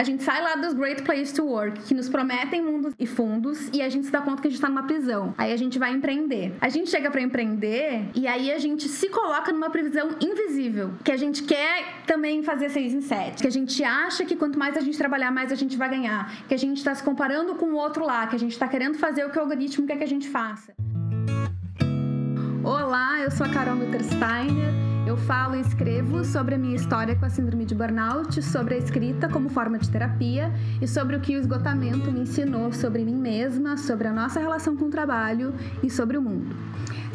A gente sai lá dos Great Place to Work, que nos prometem mundos e fundos, e a gente se dá conta que a gente tá numa prisão. Aí a gente vai empreender. A gente chega para empreender e aí a gente se coloca numa prisão invisível, que a gente quer também fazer seis em sete, que a gente acha que quanto mais a gente trabalhar, mais a gente vai ganhar, que a gente tá se comparando com o outro lá, que a gente tá querendo fazer o que o algoritmo quer que a gente faça. Olá, eu sou a Carol Mittersteiner. Eu falo e escrevo sobre a minha história com a síndrome de burnout, sobre a escrita como forma de terapia e sobre o que o esgotamento me ensinou sobre mim mesma, sobre a nossa relação com o trabalho e sobre o mundo.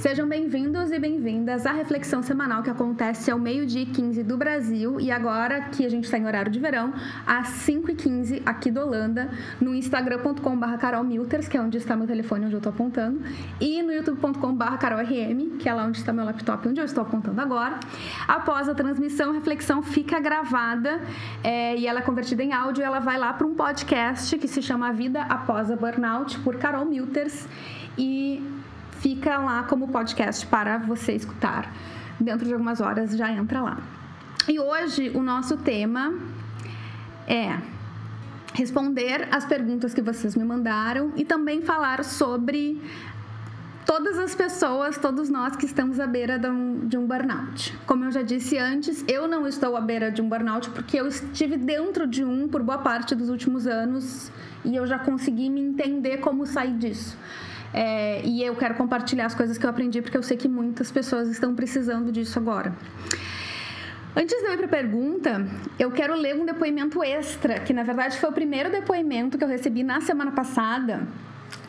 Sejam bem-vindos e bem-vindas à reflexão semanal que acontece ao meio-dia 15 do Brasil e agora que a gente está em horário de verão, às 5h15 aqui do Holanda, no instagram.com.br carolmilters, que é onde está meu telefone, onde eu estou apontando, e no youtube.com.br carolrm, que é lá onde está meu laptop, onde eu estou apontando agora. Após a transmissão, a reflexão fica gravada é, e ela é convertida em áudio e ela vai lá para um podcast que se chama Vida Após a Burnout, por Carol Milters. E fica lá como podcast para você escutar. Dentro de algumas horas já entra lá. E hoje o nosso tema é responder as perguntas que vocês me mandaram e também falar sobre todas as pessoas, todos nós que estamos à beira de um, de um, burnout. Como eu já disse antes, eu não estou à beira de um burnout porque eu estive dentro de um por boa parte dos últimos anos e eu já consegui me entender como sair disso. É, e eu quero compartilhar as coisas que eu aprendi porque eu sei que muitas pessoas estão precisando disso agora. Antes de eu ir para a pergunta, eu quero ler um depoimento extra, que na verdade foi o primeiro depoimento que eu recebi na semana passada.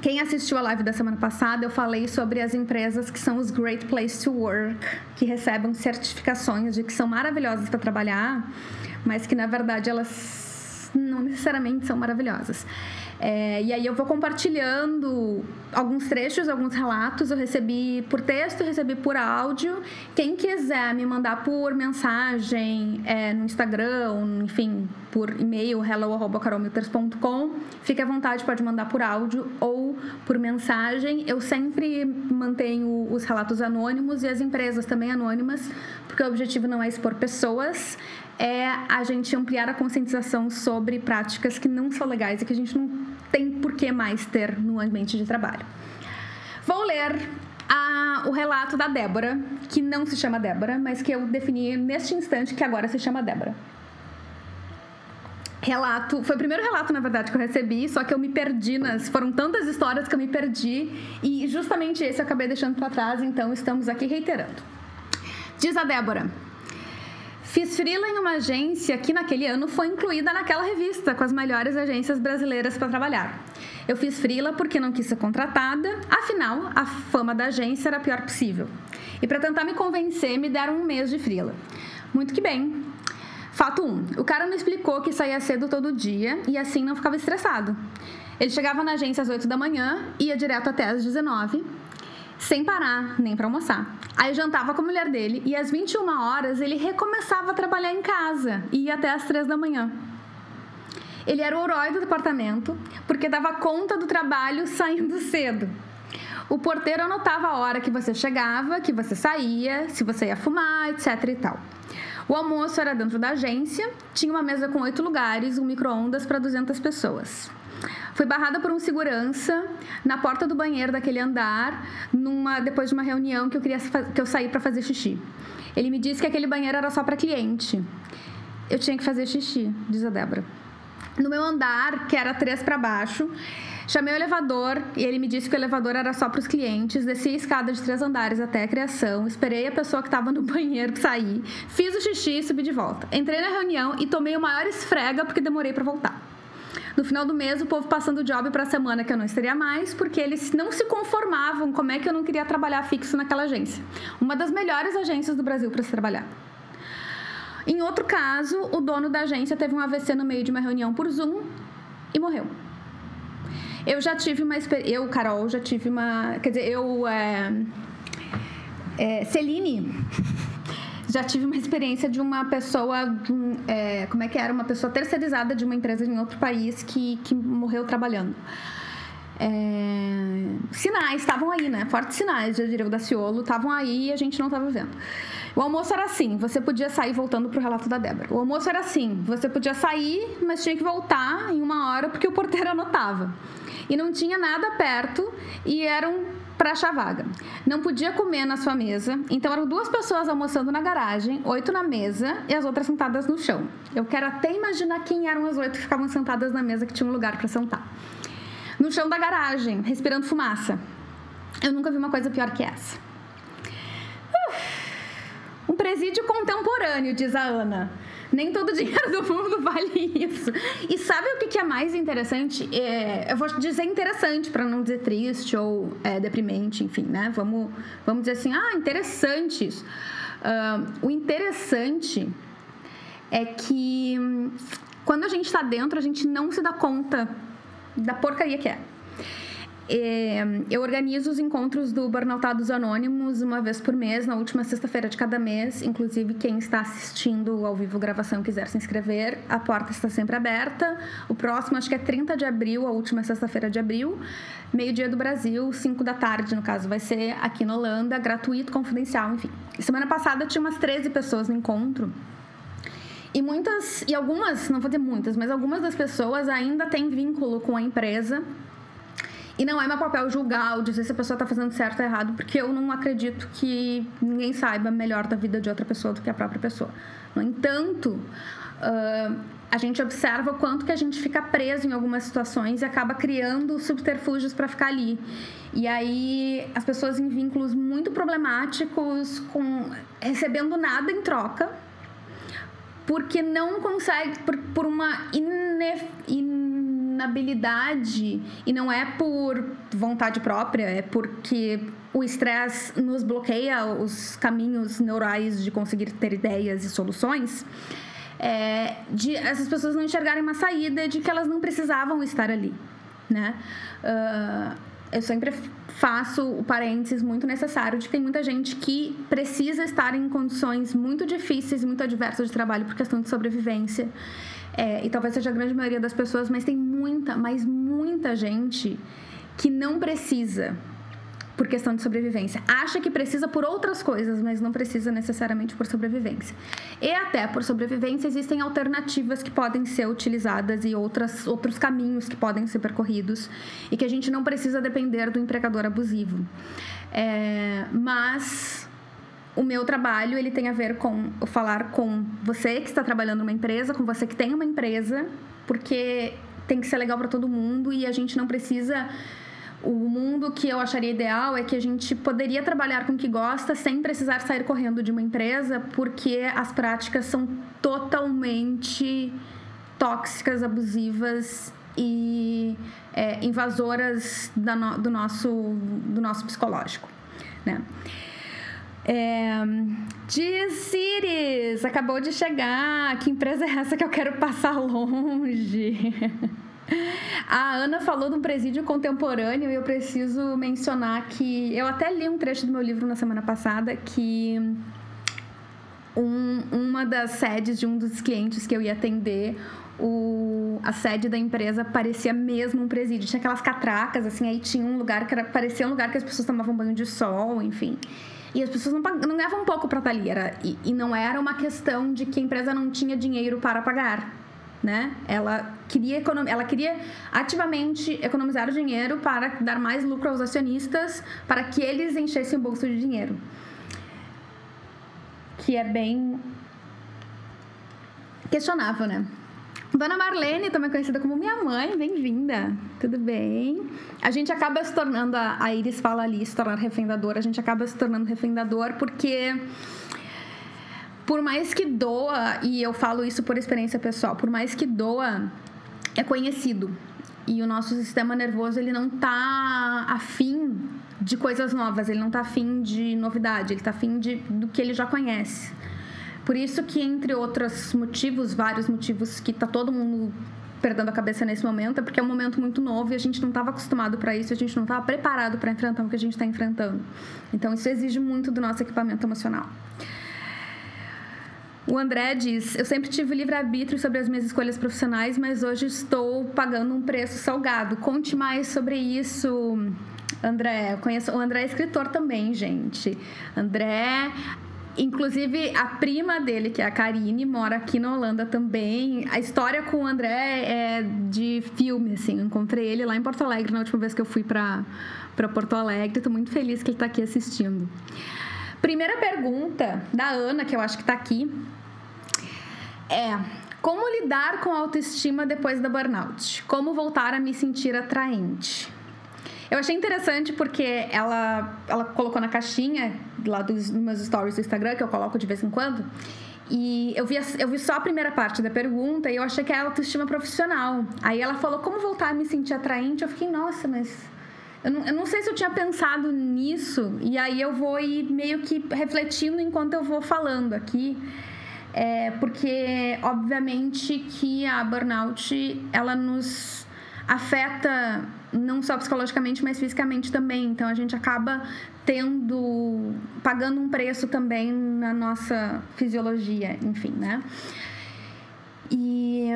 Quem assistiu a live da semana passada, eu falei sobre as empresas que são os Great Place to Work, que recebem certificações de que são maravilhosas para trabalhar, mas que na verdade elas não necessariamente são maravilhosas. É, e aí eu vou compartilhando alguns trechos, alguns relatos. Eu recebi por texto, recebi por áudio. Quem quiser me mandar por mensagem é, no Instagram, enfim, por e-mail, hello.carolmilters.com, fique à vontade, pode mandar por áudio ou por mensagem. Eu sempre mantenho os relatos anônimos e as empresas também anônimas, porque o objetivo não é expor pessoas, é a gente ampliar a conscientização sobre práticas que não são legais e que a gente não tem por que mais ter no ambiente de trabalho. Vou ler a, o relato da Débora, que não se chama Débora, mas que eu defini neste instante que agora se chama Débora. Relato, foi o primeiro relato, na verdade, que eu recebi, só que eu me perdi nas. Foram tantas histórias que eu me perdi, e justamente esse eu acabei deixando para trás, então estamos aqui reiterando. Diz a Débora. Fiz frila em uma agência que naquele ano foi incluída naquela revista com as melhores agências brasileiras para trabalhar. Eu fiz frila porque não quis ser contratada, afinal, a fama da agência era a pior possível. E para tentar me convencer, me deram um mês de frila. Muito que bem. Fato 1. Um, o cara me explicou que saía cedo todo dia e assim não ficava estressado. Ele chegava na agência às 8 da manhã, ia direto até às 19 sem parar nem para almoçar. Aí jantava com a mulher dele e às 21 horas ele recomeçava a trabalhar em casa e ia até às 3 da manhã. Ele era o herói do departamento porque dava conta do trabalho saindo cedo. O porteiro anotava a hora que você chegava, que você saía, se você ia fumar, etc e tal. O almoço era dentro da agência, tinha uma mesa com oito lugares, um micro-ondas para 200 pessoas. Fui barrada por um segurança na porta do banheiro daquele andar, numa, depois de uma reunião que eu queria que eu saí para fazer xixi. Ele me disse que aquele banheiro era só para cliente. Eu tinha que fazer xixi, diz a Débora. No meu andar, que era três para baixo, chamei o elevador e ele me disse que o elevador era só para os clientes. Desci a escada de três andares até a criação, esperei a pessoa que estava no banheiro sair, fiz o xixi e subi de volta. Entrei na reunião e tomei o maior esfrega porque demorei para voltar. No final do mês, o povo passando o job para a semana que eu não estaria mais, porque eles não se conformavam como é que eu não queria trabalhar fixo naquela agência. Uma das melhores agências do Brasil para se trabalhar. Em outro caso, o dono da agência teve um AVC no meio de uma reunião por Zoom e morreu. Eu já tive uma experiência. Eu, Carol, já tive uma. Quer dizer, eu. É, é, Celine já tive uma experiência de uma pessoa, é, como é que era? Uma pessoa terceirizada de uma empresa em outro país que, que morreu trabalhando. É, sinais estavam aí, né? Fortes sinais, eu diria, o Daciolo, estavam aí e a gente não estava vendo. O almoço era assim, você podia sair voltando pro relato da Débora. O almoço era assim, você podia sair, mas tinha que voltar em uma hora porque o porteiro anotava. E não tinha nada perto e eram para achar vaga. Não podia comer na sua mesa, então eram duas pessoas almoçando na garagem, oito na mesa e as outras sentadas no chão. Eu quero até imaginar quem eram as oito que ficavam sentadas na mesa que tinha um lugar para sentar. No chão da garagem, respirando fumaça. Eu nunca vi uma coisa pior que essa. Um presídio contemporâneo, diz a Ana. Nem todo dinheiro do mundo vale isso. E sabe o que é mais interessante? É, eu vou dizer interessante para não dizer triste ou é, deprimente, enfim, né? Vamos, vamos dizer assim, ah, interessante isso. Uh, o interessante é que hum, quando a gente está dentro, a gente não se dá conta da porcaria que é. É, eu organizo os encontros do Burnoutados Anônimos uma vez por mês, na última sexta-feira de cada mês. Inclusive, quem está assistindo ao vivo gravação quiser se inscrever, a porta está sempre aberta. O próximo, acho que é 30 de abril, a última sexta-feira de abril, meio-dia do Brasil, 5 da tarde, no caso, vai ser aqui na Holanda, gratuito, confidencial, enfim. Semana passada tinha umas 13 pessoas no encontro. E muitas, e algumas, não vou dizer muitas, mas algumas das pessoas ainda têm vínculo com a empresa e não é meu papel julgar ou dizer se a pessoa está fazendo certo ou errado, porque eu não acredito que ninguém saiba melhor da vida de outra pessoa do que a própria pessoa. No entanto, uh, a gente observa o quanto que a gente fica preso em algumas situações e acaba criando subterfúgios para ficar ali. E aí as pessoas em vínculos muito problemáticos, com recebendo nada em troca, porque não consegue, por, por uma ine, inabilidade e não é por vontade própria, é porque o estresse nos bloqueia os caminhos neurais de conseguir ter ideias e soluções. É, de essas pessoas não enxergarem uma saída de que elas não precisavam estar ali, né? Uh, eu sempre faço o parênteses muito necessário de que tem muita gente que precisa estar em condições muito difíceis muito adversas de trabalho por questão de sobrevivência. É, e talvez seja a grande maioria das pessoas, mas tem muita, mas muita gente que não precisa por questão de sobrevivência. Acha que precisa por outras coisas, mas não precisa necessariamente por sobrevivência. E até por sobrevivência existem alternativas que podem ser utilizadas e outras, outros caminhos que podem ser percorridos e que a gente não precisa depender do empregador abusivo. É, mas o meu trabalho ele tem a ver com falar com você que está trabalhando numa empresa, com você que tem uma empresa, porque tem que ser legal para todo mundo e a gente não precisa o mundo que eu acharia ideal é que a gente poderia trabalhar com o que gosta sem precisar sair correndo de uma empresa, porque as práticas são totalmente tóxicas, abusivas e é, invasoras no, do, nosso, do nosso psicológico. Né? É, diz Ciris, acabou de chegar. Que empresa é essa que eu quero passar longe? A Ana falou de um presídio contemporâneo e eu preciso mencionar que eu até li um trecho do meu livro na semana passada que um, uma das sedes de um dos clientes que eu ia atender, o, a sede da empresa parecia mesmo um presídio. Tinha aquelas catracas, assim, aí tinha um lugar que era, parecia um lugar que as pessoas tomavam banho de sol, enfim. E as pessoas não, não ganhavam um pouco para ali. Era, e, e não era uma questão de que a empresa não tinha dinheiro para pagar né? Ela queria, ela queria ativamente economizar o dinheiro para dar mais lucro aos acionistas, para que eles enchessem o bolso de dinheiro. Que é bem questionável, né? Dona Marlene, também conhecida como minha mãe, bem-vinda. Tudo bem? A gente acaba se tornando, a Iris fala ali, se tornar refendador, a gente acaba se tornando refendador porque por mais que doa, e eu falo isso por experiência pessoal, por mais que doa, é conhecido. E o nosso sistema nervoso, ele não tá afim de coisas novas, ele não tá afim de novidade, ele tá afim de, do que ele já conhece. Por isso que, entre outros motivos, vários motivos que tá todo mundo perdendo a cabeça nesse momento, é porque é um momento muito novo e a gente não estava acostumado para isso, a gente não estava preparado para enfrentar o que a gente está enfrentando. Então, isso exige muito do nosso equipamento emocional. O André diz: Eu sempre tive livre-arbítrio sobre as minhas escolhas profissionais, mas hoje estou pagando um preço salgado. Conte mais sobre isso, André. Eu conheço, o André é escritor também, gente. André Inclusive, a prima dele, que é a Karine, mora aqui na Holanda também. A história com o André é de filme, assim. Eu encontrei ele lá em Porto Alegre na última vez que eu fui para Porto Alegre. Estou muito feliz que ele está aqui assistindo. Primeira pergunta da Ana, que eu acho que está aqui, é: Como lidar com a autoestima depois da burnout? Como voltar a me sentir atraente? Eu achei interessante porque ela, ela colocou na caixinha lá dos meus stories do Instagram, que eu coloco de vez em quando. E eu vi, eu vi só a primeira parte da pergunta e eu achei que é autoestima profissional. Aí ela falou como voltar a me sentir atraente. Eu fiquei, nossa, mas eu não, eu não, sei se eu tinha pensado nisso. E aí eu vou ir meio que refletindo enquanto eu vou falando aqui. É, porque, obviamente, que a burnout, ela nos afeta não só psicologicamente, mas fisicamente também. Então a gente acaba tendo pagando um preço também na nossa fisiologia, enfim, né? E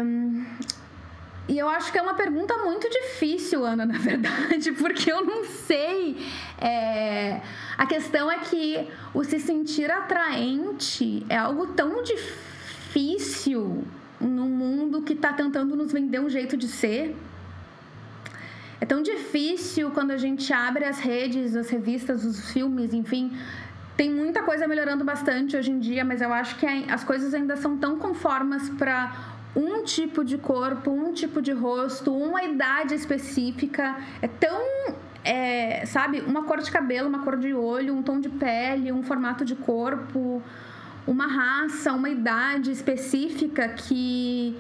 e eu acho que é uma pergunta muito difícil, Ana, na verdade, porque eu não sei. É... A questão é que o se sentir atraente é algo tão difícil num mundo que está tentando nos vender um jeito de ser é tão difícil quando a gente abre as redes, as revistas, os filmes, enfim. Tem muita coisa melhorando bastante hoje em dia, mas eu acho que as coisas ainda são tão conformas para um tipo de corpo, um tipo de rosto, uma idade específica. É tão é, sabe, uma cor de cabelo, uma cor de olho, um tom de pele, um formato de corpo, uma raça, uma idade específica que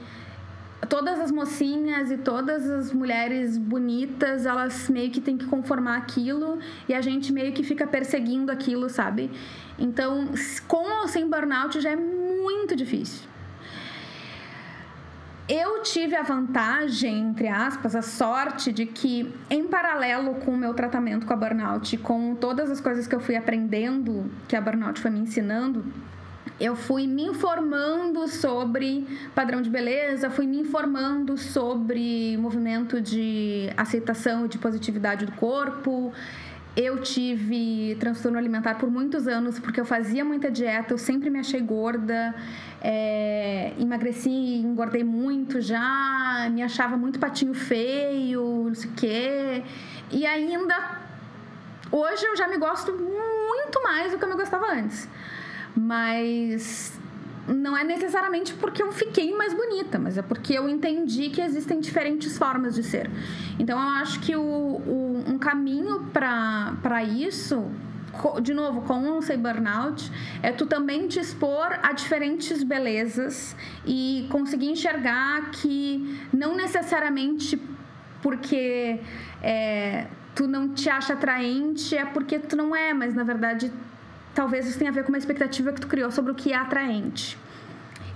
todas as mocinhas e todas as mulheres bonitas, elas meio que têm que conformar aquilo e a gente meio que fica perseguindo aquilo, sabe? Então, com ou sem burnout já é muito difícil. Eu tive a vantagem, entre aspas, a sorte de que, em paralelo com o meu tratamento com a burnout, com todas as coisas que eu fui aprendendo, que a burnout foi me ensinando, eu fui me informando sobre padrão de beleza, fui me informando sobre movimento de aceitação e de positividade do corpo. Eu tive transtorno alimentar por muitos anos porque eu fazia muita dieta, eu sempre me achei gorda, é, emagreci engordei muito já, me achava muito patinho feio, não sei o quê. E ainda, hoje eu já me gosto muito mais do que eu me gostava antes. Mas não é necessariamente porque eu fiquei mais bonita, mas é porque eu entendi que existem diferentes formas de ser. Então eu acho que o, o um caminho para isso, de novo, com o Sei Burnout, é tu também te expor a diferentes belezas e conseguir enxergar que não necessariamente porque é, tu não te acha atraente é porque tu não é, mas na verdade talvez isso tenha a ver com uma expectativa que tu criou sobre o que é atraente.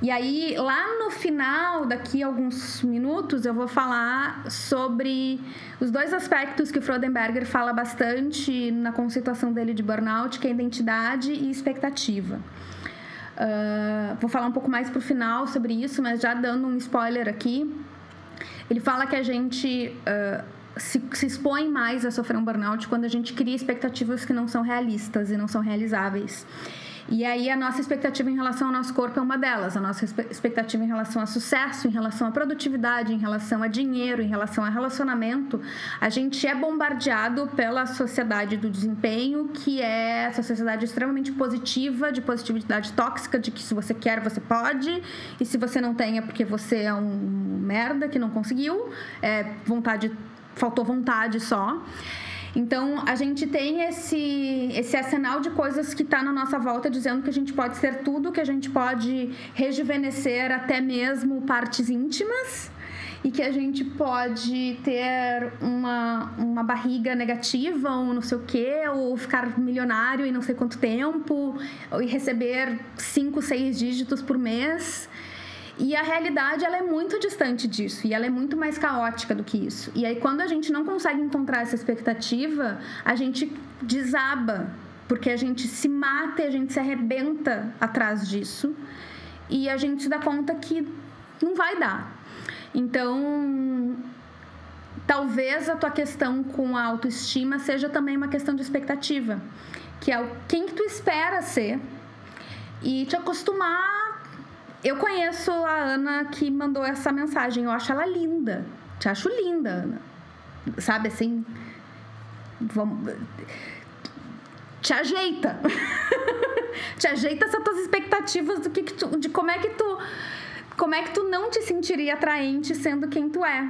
E aí, lá no final, daqui a alguns minutos, eu vou falar sobre os dois aspectos que o Frodenberger fala bastante na conceituação dele de burnout, que é identidade e expectativa. Uh, vou falar um pouco mais pro final sobre isso, mas já dando um spoiler aqui. Ele fala que a gente uh, se, se expõe mais a sofrer um burnout quando a gente cria expectativas que não são realistas e não são realizáveis. E aí a nossa expectativa em relação ao nosso corpo é uma delas. A nossa expectativa em relação a sucesso, em relação à produtividade, em relação a dinheiro, em relação a relacionamento, a gente é bombardeado pela sociedade do desempenho, que é essa sociedade extremamente positiva, de positividade tóxica, de que se você quer, você pode, e se você não tem é porque você é um merda que não conseguiu, é vontade faltou vontade só. Então, a gente tem esse, esse arsenal de coisas que está na nossa volta dizendo que a gente pode ser tudo, que a gente pode rejuvenescer até mesmo partes íntimas e que a gente pode ter uma, uma barriga negativa ou não sei o quê, ou ficar milionário em não sei quanto tempo, e receber cinco, seis dígitos por mês. E a realidade ela é muito distante disso e ela é muito mais caótica do que isso. E aí quando a gente não consegue encontrar essa expectativa, a gente desaba, porque a gente se mata e a gente se arrebenta atrás disso. E a gente se dá conta que não vai dar. Então, talvez a tua questão com a autoestima seja também uma questão de expectativa, que é o quem que tu espera ser e te acostumar. Eu conheço a Ana que mandou essa mensagem, eu acho ela linda. Te acho linda, Ana. Sabe assim? Vamos te ajeita. te ajeita essas tuas expectativas do que, que tu, de como é que tu como é que tu não te sentiria atraente sendo quem tu é.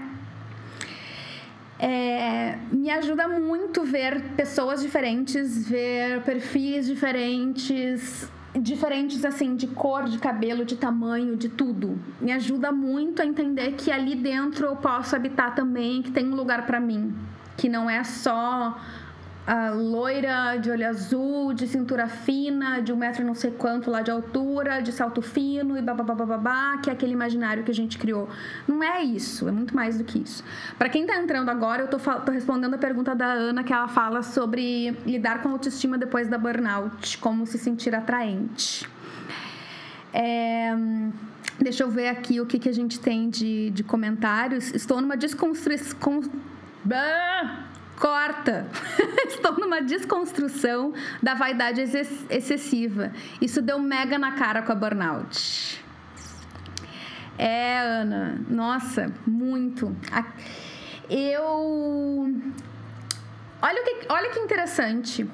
é. me ajuda muito ver pessoas diferentes, ver perfis diferentes, diferentes assim de cor, de cabelo, de tamanho, de tudo. Me ajuda muito a entender que ali dentro eu posso habitar também, que tem um lugar para mim, que não é só a loira de olho azul, de cintura fina, de um metro não sei quanto lá de altura, de salto fino e babá, que é aquele imaginário que a gente criou. Não é isso, é muito mais do que isso. Para quem tá entrando agora, eu tô, tô respondendo a pergunta da Ana, que ela fala sobre lidar com a autoestima depois da burnout, como se sentir atraente. É, deixa eu ver aqui o que, que a gente tem de, de comentários. Estou numa desconstrução. Corta! Estou numa desconstrução da vaidade excessiva. Isso deu mega na cara com a burnout. É, Ana, nossa, muito. Eu. Olha, que, olha que interessante.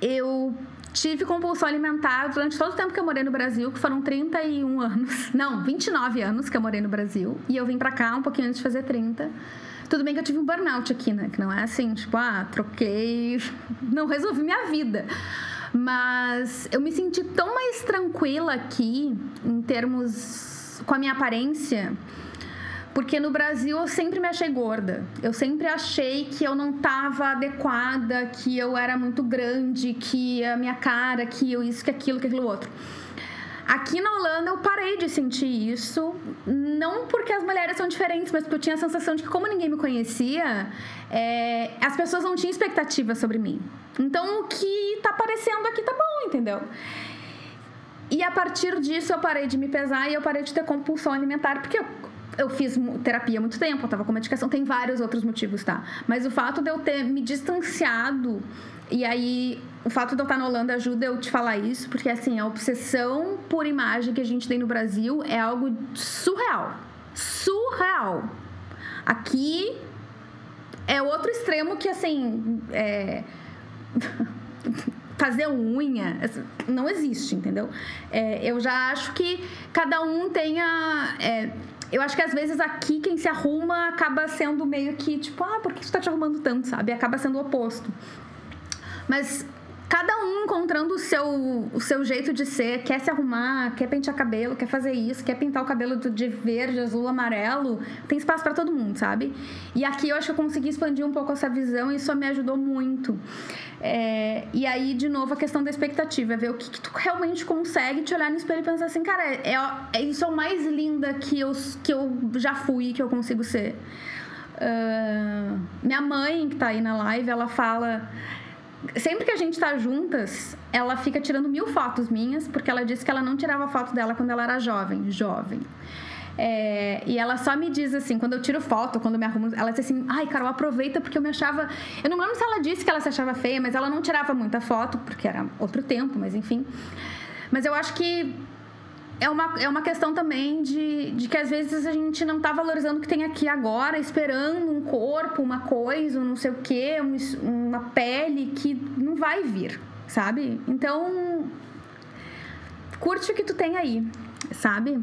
Eu tive compulsão alimentar durante todo o tempo que eu morei no Brasil, que foram 31 anos. Não, 29 anos que eu morei no Brasil. E eu vim pra cá um pouquinho antes de fazer 30. Tudo bem que eu tive um burnout aqui, né? Que não é assim, tipo, ah, troquei, não resolvi minha vida. Mas eu me senti tão mais tranquila aqui, em termos com a minha aparência, porque no Brasil eu sempre me achei gorda. Eu sempre achei que eu não estava adequada, que eu era muito grande, que a minha cara, que eu isso, que aquilo, que aquilo outro. Aqui na Holanda eu parei de sentir isso, não porque as mulheres são diferentes, mas porque eu tinha a sensação de que, como ninguém me conhecia, é, as pessoas não tinham expectativa sobre mim. Então o que tá aparecendo aqui tá bom, entendeu? E a partir disso eu parei de me pesar e eu parei de ter compulsão alimentar, porque eu, eu fiz terapia há muito tempo, eu tava com medicação, tem vários outros motivos, tá? Mas o fato de eu ter me distanciado e aí, o fato de eu estar na Holanda ajuda eu te falar isso, porque assim, a obsessão por imagem que a gente tem no Brasil é algo surreal. Surreal. Aqui é outro extremo que, assim, é... fazer unha não existe, entendeu? É, eu já acho que cada um tenha. É, eu acho que às vezes aqui quem se arruma acaba sendo meio que tipo, ah, por que você tá te arrumando tanto, sabe? Acaba sendo o oposto. Mas cada um encontrando o seu, o seu jeito de ser, quer se arrumar, quer pentear cabelo, quer fazer isso, quer pintar o cabelo de verde, azul, amarelo, tem espaço para todo mundo, sabe? E aqui eu acho que eu consegui expandir um pouco essa visão e isso me ajudou muito. É, e aí, de novo, a questão da expectativa, é ver o que, que, tu realmente consegue te olhar no espelho e pensar assim, cara, é, é isso é o mais linda que eu, que eu já fui, que eu consigo ser. Uh, minha mãe, que tá aí na live, ela fala sempre que a gente tá juntas, ela fica tirando mil fotos minhas, porque ela disse que ela não tirava foto dela quando ela era jovem, jovem. É, e ela só me diz assim, quando eu tiro foto, quando eu me arrumo, ela diz assim, ai, Carol, aproveita porque eu me achava. Eu não lembro se ela disse que ela se achava feia, mas ela não tirava muita foto, porque era outro tempo, mas enfim. Mas eu acho que é uma, é uma questão também de, de que às vezes a gente não tá valorizando o que tem aqui agora, esperando um corpo, uma coisa, um não sei o quê, um, uma pele que não vai vir, sabe? Então, curte o que tu tem aí, sabe?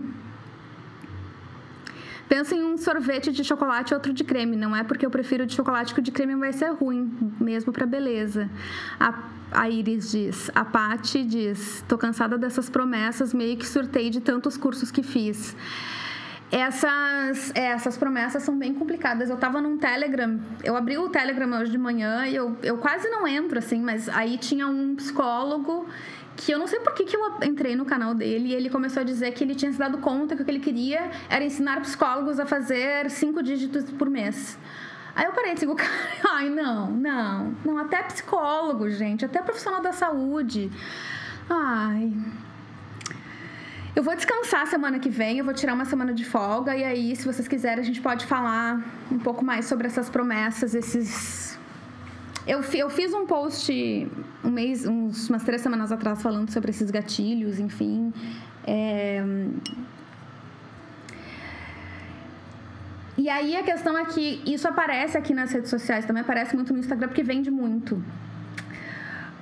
Pensa em um sorvete de chocolate e outro de creme. Não é porque eu prefiro de chocolate que o de creme vai ser ruim, mesmo para beleza. A, a Iris diz. A Pati diz: tô cansada dessas promessas, meio que surtei de tantos cursos que fiz. Essas, é, essas promessas são bem complicadas. Eu tava num Telegram, eu abri o Telegram hoje de manhã e eu, eu quase não entro, assim, mas aí tinha um psicólogo que eu não sei por que, que eu entrei no canal dele e ele começou a dizer que ele tinha se dado conta que o que ele queria era ensinar psicólogos a fazer cinco dígitos por mês. Aí eu parei e digo, ai, não, não, não, até psicólogo, gente, até profissional da saúde. Ai. Eu vou descansar semana que vem, eu vou tirar uma semana de folga, e aí, se vocês quiserem, a gente pode falar um pouco mais sobre essas promessas, esses eu, eu fiz um post um mês, uns, umas três semanas atrás falando sobre esses gatilhos, enfim. É... E aí a questão é que isso aparece aqui nas redes sociais, também aparece muito no Instagram porque vende muito.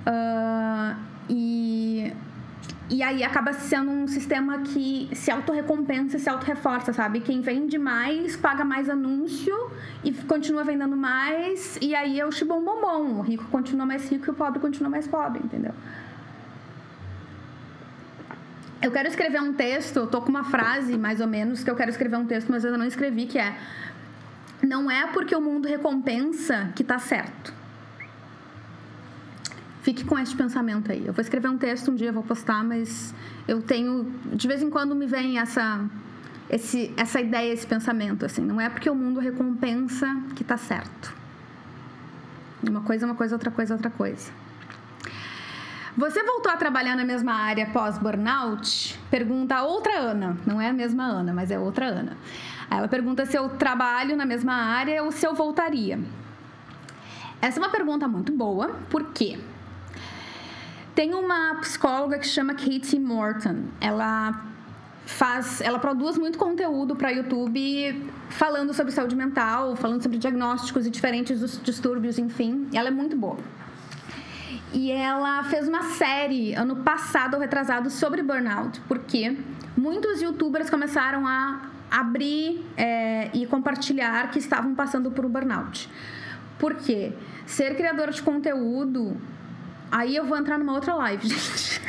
Uh, e e aí acaba sendo um sistema que se autorrecompensa e se autorreforça, sabe? Quem vende mais paga mais anúncio e continua vendendo mais, e aí é o chibom bombom. O rico continua mais rico e o pobre continua mais pobre, entendeu? Eu quero escrever um texto, tô com uma frase mais ou menos que eu quero escrever um texto, mas eu não escrevi, que é não é porque o mundo recompensa que tá certo. Fique com esse pensamento aí. Eu vou escrever um texto um dia, vou postar, mas eu tenho. De vez em quando me vem essa, esse, essa ideia, esse pensamento. assim. Não é porque o mundo recompensa que tá certo. Uma coisa é uma coisa, outra coisa é outra coisa. Você voltou a trabalhar na mesma área pós-burnout? Pergunta a outra Ana. Não é a mesma Ana, mas é outra Ana. Ela pergunta se eu trabalho na mesma área ou se eu voltaria. Essa é uma pergunta muito boa, por quê? Tem uma psicóloga que chama Katie Morton. Ela faz, ela produz muito conteúdo para YouTube falando sobre saúde mental, falando sobre diagnósticos e diferentes distúrbios, enfim. Ela é muito boa. E ela fez uma série ano passado ou retrasado sobre burnout, porque muitos youtubers começaram a abrir é, e compartilhar que estavam passando por um burnout. Por quê? Ser criador de conteúdo Aí eu vou entrar numa outra live, gente.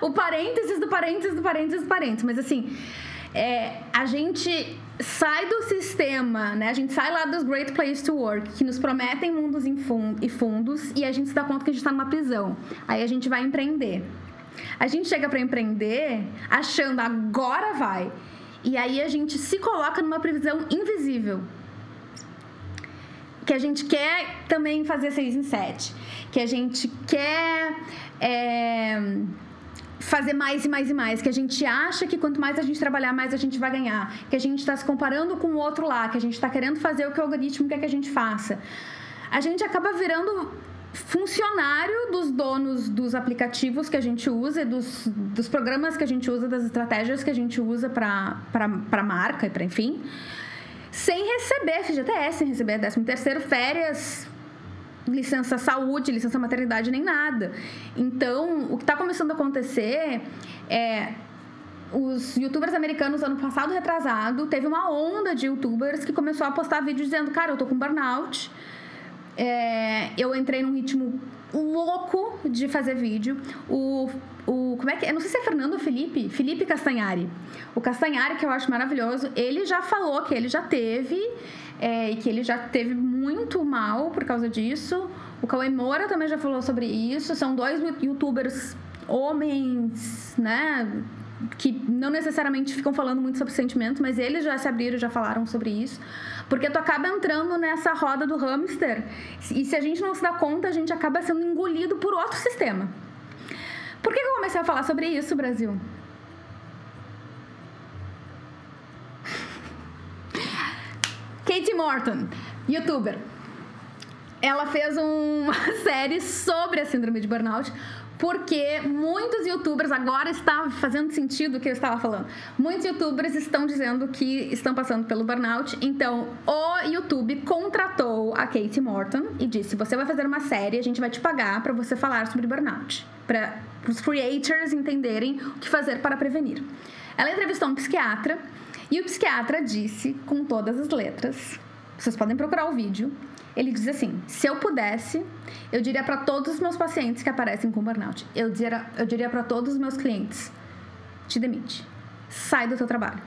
o parênteses do parênteses do parênteses do parênteses. Mas assim, é, a gente sai do sistema, né? A gente sai lá dos Great Place to Work, que nos prometem mundos e fundos, e a gente se dá conta que a gente está numa prisão. Aí a gente vai empreender. A gente chega para empreender achando agora vai. E aí a gente se coloca numa prisão invisível que a gente quer também fazer seis em sete, que a gente quer é, fazer mais e mais e mais, que a gente acha que quanto mais a gente trabalhar, mais a gente vai ganhar, que a gente está se comparando com o outro lá, que a gente está querendo fazer o que o algoritmo quer que a gente faça. A gente acaba virando funcionário dos donos dos aplicativos que a gente usa, dos, dos programas que a gente usa, das estratégias que a gente usa para marca e para enfim sem receber FGTS, sem receber 13 terceiro, férias, licença saúde, licença maternidade, nem nada. Então, o que está começando a acontecer é os youtubers americanos ano passado retrasado teve uma onda de youtubers que começou a postar vídeos dizendo cara eu tô com burnout é, eu entrei num ritmo louco de fazer vídeo. O o como é que eu não sei se é Fernando ou Felipe? Felipe Castanhari. O Castanhari que eu acho maravilhoso ele já falou que ele já teve é, e que ele já teve muito mal por causa disso o Cauê Moura também já falou sobre isso são dois youtubers homens né que não necessariamente ficam falando muito sobre sentimento, mas eles já se abriram, já falaram sobre isso. Porque tu acaba entrando nessa roda do hamster e se a gente não se dá conta, a gente acaba sendo engolido por outro sistema. Por que, eu comecei a falar sobre isso, Brasil? Katie Morton, youtuber. Ela fez uma série sobre a síndrome de burnout porque muitos youtubers, agora está fazendo sentido o que eu estava falando, muitos youtubers estão dizendo que estão passando pelo burnout, então o YouTube contratou a Kate Morton e disse: Você vai fazer uma série, a gente vai te pagar para você falar sobre burnout, para os creators entenderem o que fazer para prevenir. Ela entrevistou um psiquiatra e o psiquiatra disse, com todas as letras, vocês podem procurar o vídeo, ele diz assim: se eu pudesse, eu diria para todos os meus pacientes que aparecem com burnout, eu diria, eu diria para todos os meus clientes: te demite, sai do teu trabalho.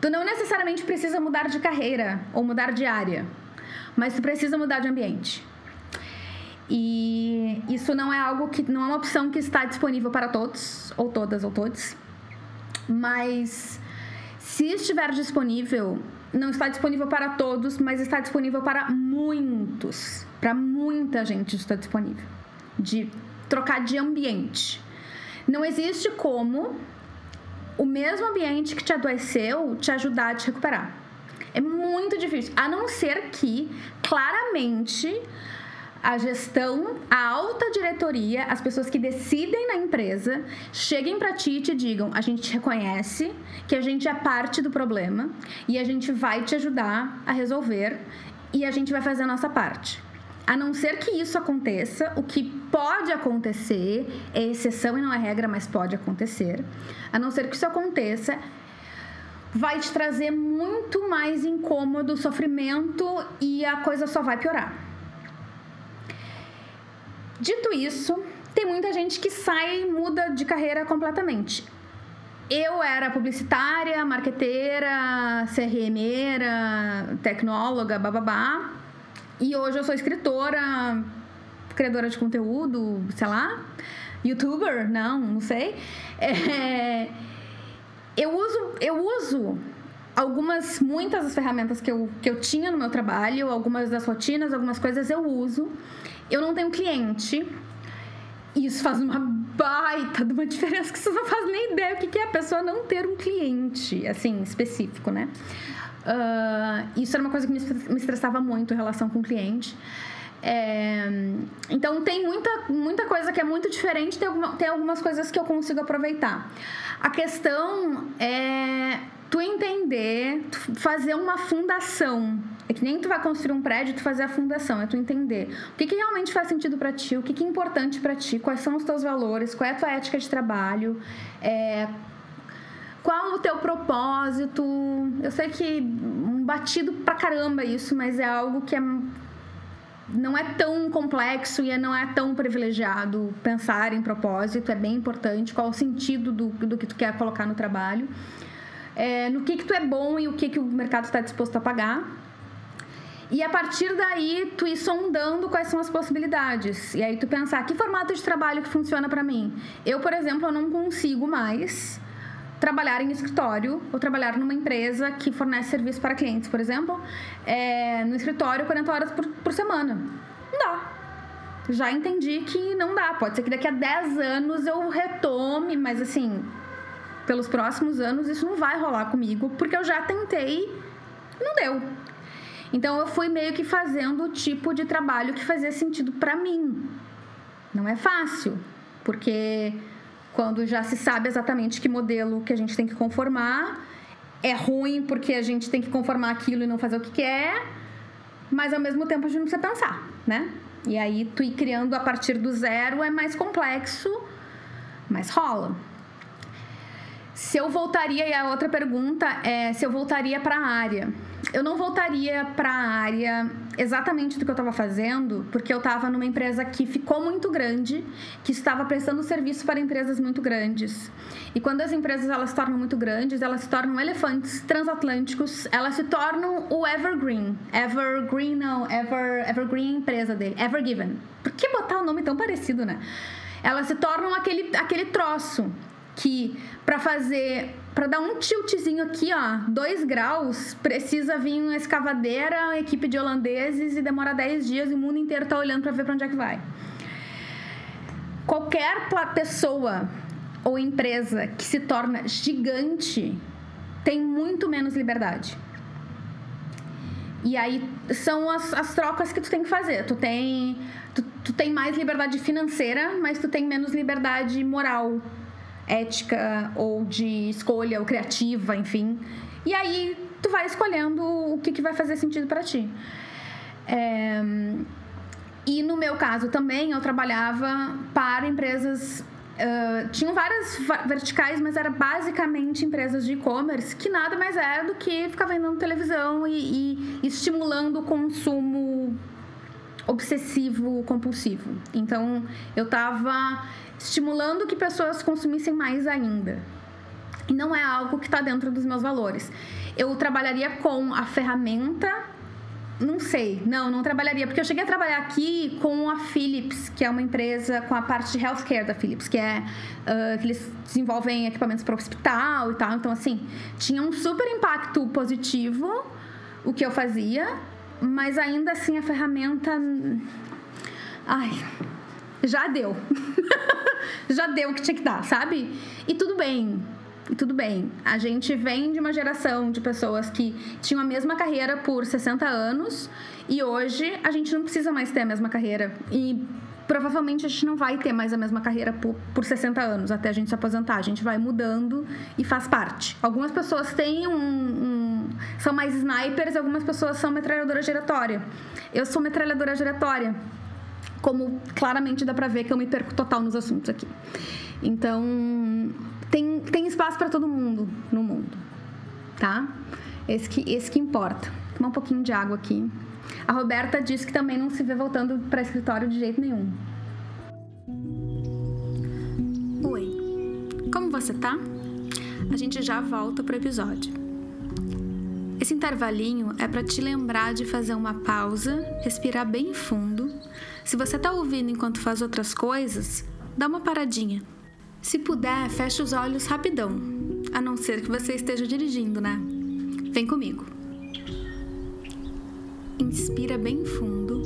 Tu não necessariamente precisa mudar de carreira ou mudar de área, mas tu precisa mudar de ambiente. E isso não é algo que não é uma opção que está disponível para todos, ou todas ou todos. Mas se estiver disponível, não está disponível para todos, mas está disponível para muitos. Para muita gente está disponível. De trocar de ambiente. Não existe como o mesmo ambiente que te adoeceu te ajudar a te recuperar. É muito difícil. A não ser que, claramente, a gestão, a alta diretoria, as pessoas que decidem na empresa, cheguem para ti e te digam: a gente reconhece que a gente é parte do problema e a gente vai te ajudar a resolver e a gente vai fazer a nossa parte. A não ser que isso aconteça, o que pode acontecer, é exceção e não é regra, mas pode acontecer. A não ser que isso aconteça, vai te trazer muito mais incômodo, sofrimento e a coisa só vai piorar. Dito isso, tem muita gente que sai e muda de carreira completamente. Eu era publicitária, marqueteira, CRMera, tecnóloga, bababá. E hoje eu sou escritora, criadora de conteúdo, sei lá, youtuber, não, não sei. É, eu uso, eu uso algumas, muitas das ferramentas que eu, que eu tinha no meu trabalho, algumas das rotinas, algumas coisas eu uso. Eu não tenho cliente. Isso faz uma baita de uma diferença que você não faz nem ideia o que é a pessoa não ter um cliente, assim, específico, né? Uh, isso era uma coisa que me estressava muito em relação com o cliente. É, então tem muita, muita coisa que é muito diferente, tem, alguma, tem algumas coisas que eu consigo aproveitar. A questão é tu entender, tu fazer uma fundação. É que nem tu vai construir um prédio, tu fazer a fundação, é tu entender. O que, que realmente faz sentido para ti, o que, que é importante para ti, quais são os teus valores, qual é a tua ética de trabalho, é, qual o teu propósito. Eu sei que um batido pra caramba isso, mas é algo que é não é tão complexo e não é tão privilegiado pensar em propósito, é bem importante, qual o sentido do, do que tu quer colocar no trabalho? É, no que, que tu é bom e o que, que o mercado está disposto a pagar. E a partir daí, tu ir sondando quais são as possibilidades. E aí tu pensar, que formato de trabalho que funciona para mim? Eu, por exemplo, eu não consigo mais trabalhar em escritório ou trabalhar numa empresa que fornece serviço para clientes, por exemplo, é, no escritório 40 horas por, por semana. Não dá. Já entendi que não dá. Pode ser que daqui a 10 anos eu retome, mas assim, pelos próximos anos isso não vai rolar comigo, porque eu já tentei, não deu. Então eu fui meio que fazendo o tipo de trabalho que fazia sentido para mim. Não é fácil, porque quando já se sabe exatamente que modelo que a gente tem que conformar, é ruim porque a gente tem que conformar aquilo e não fazer o que quer, mas ao mesmo tempo a gente não precisa pensar, né? E aí tu ir criando a partir do zero é mais complexo, mas rola se eu voltaria, e a outra pergunta é se eu voltaria para a área. Eu não voltaria para a área exatamente do que eu estava fazendo, porque eu estava numa empresa que ficou muito grande, que estava prestando serviço para empresas muito grandes. E quando as empresas elas se tornam muito grandes, elas se tornam elefantes transatlânticos, elas se tornam o Evergreen. Evergreen não, Ever, Evergreen empresa dele, Evergiven. Por que botar um nome tão parecido, né? Elas se tornam aquele, aquele troço que para fazer, para dar um tiltzinho aqui, ó, dois graus, precisa vir uma escavadeira, uma equipe de holandeses e demora 10 dias e o mundo inteiro tá olhando para ver para onde é que vai. Qualquer pessoa ou empresa que se torna gigante tem muito menos liberdade. E aí são as, as trocas que tu tem que fazer. Tu tem, tu, tu tem mais liberdade financeira, mas tu tem menos liberdade moral ética ou de escolha ou criativa, enfim. E aí tu vai escolhendo o que, que vai fazer sentido para ti. É... E no meu caso também, eu trabalhava para empresas. Uh, tinham várias verticais, mas era basicamente empresas de e-commerce que nada mais é do que ficar vendendo televisão e, e estimulando o consumo obsessivo compulsivo. Então eu tava estimulando que pessoas consumissem mais ainda. E não é algo que está dentro dos meus valores. Eu trabalharia com a ferramenta. Não sei, não, não trabalharia, porque eu cheguei a trabalhar aqui com a Philips, que é uma empresa com a parte de healthcare da Philips, que é uh, que eles desenvolvem equipamentos para hospital e tal. Então, assim, tinha um super impacto positivo o que eu fazia, mas ainda assim a ferramenta. Ai, já deu. já deu o que tinha que dar, sabe? E tudo bem. E tudo bem. A gente vem de uma geração de pessoas que tinham a mesma carreira por 60 anos e hoje a gente não precisa mais ter a mesma carreira. E provavelmente a gente não vai ter mais a mesma carreira por, por 60 anos até a gente se aposentar. A gente vai mudando e faz parte. Algumas pessoas têm um, um são mais snipers, algumas pessoas são metralhadora giratória. Eu sou metralhadora giratória. Como claramente dá pra ver que eu me perco total nos assuntos aqui. Então, tem, tem espaço para todo mundo no mundo, tá? Esse que, esse que importa. Tomar um pouquinho de água aqui. A Roberta disse que também não se vê voltando para escritório de jeito nenhum. Oi, como você tá? A gente já volta pro episódio. Esse intervalinho é para te lembrar de fazer uma pausa, respirar bem fundo. Se você tá ouvindo enquanto faz outras coisas, dá uma paradinha. Se puder, feche os olhos rapidão, a não ser que você esteja dirigindo, né? Vem comigo. Inspira bem fundo.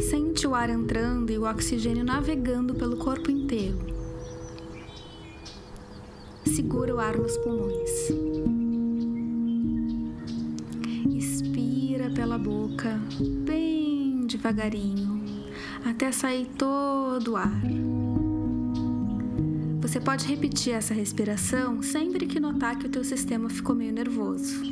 Sente o ar entrando e o oxigênio navegando pelo corpo inteiro. Segura o ar nos pulmões. Expira pela boca, bem devagarinho, até sair todo o ar. Você pode repetir essa respiração sempre que notar que o teu sistema ficou meio nervoso.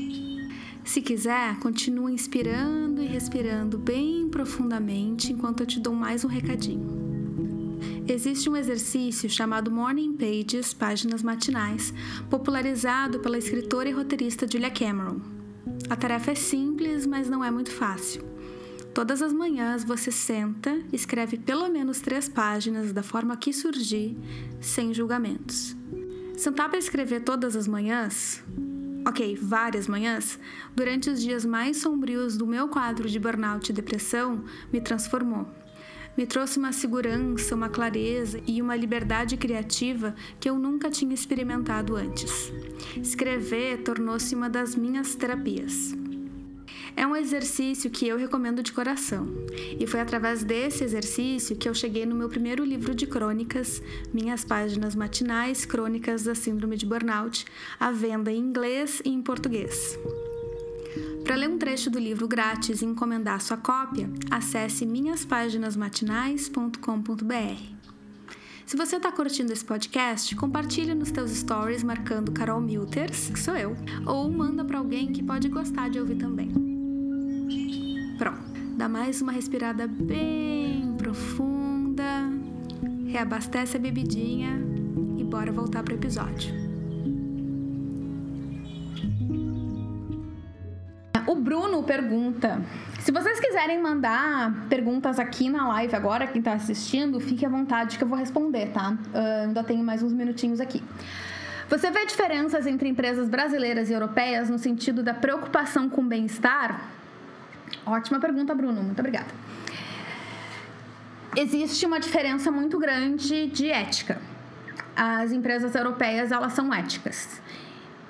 Se quiser, continua inspirando e respirando bem profundamente enquanto eu te dou mais um recadinho. Existe um exercício chamado Morning Pages, páginas matinais, popularizado pela escritora e roteirista Julia Cameron. A tarefa é simples, mas não é muito fácil. Todas as manhãs você senta, escreve pelo menos três páginas da forma que surgir, sem julgamentos. Sentar para escrever todas as manhãs ok, várias manhãs, durante os dias mais sombrios do meu quadro de burnout e depressão, me transformou. Me trouxe uma segurança, uma clareza e uma liberdade criativa que eu nunca tinha experimentado antes. Escrever tornou-se uma das minhas terapias. É um exercício que eu recomendo de coração. E foi através desse exercício que eu cheguei no meu primeiro livro de crônicas, Minhas Páginas Matinais Crônicas da Síndrome de Burnout, à venda em inglês e em português. Para ler um trecho do livro grátis e encomendar sua cópia, acesse minhaspáginasmatinais.com.br. Se você está curtindo esse podcast, compartilhe nos teus stories marcando Carol Milters, que sou eu, ou manda para alguém que pode gostar de ouvir também. Pronto. Dá mais uma respirada bem profunda. Reabastece a bebidinha e bora voltar pro episódio. O Bruno pergunta: se vocês quiserem mandar perguntas aqui na live agora, quem está assistindo, fique à vontade que eu vou responder, tá? Uh, ainda tenho mais uns minutinhos aqui. Você vê diferenças entre empresas brasileiras e europeias no sentido da preocupação com o bem-estar? Ótima pergunta, Bruno. Muito obrigada. Existe uma diferença muito grande de ética. As empresas europeias, elas são éticas.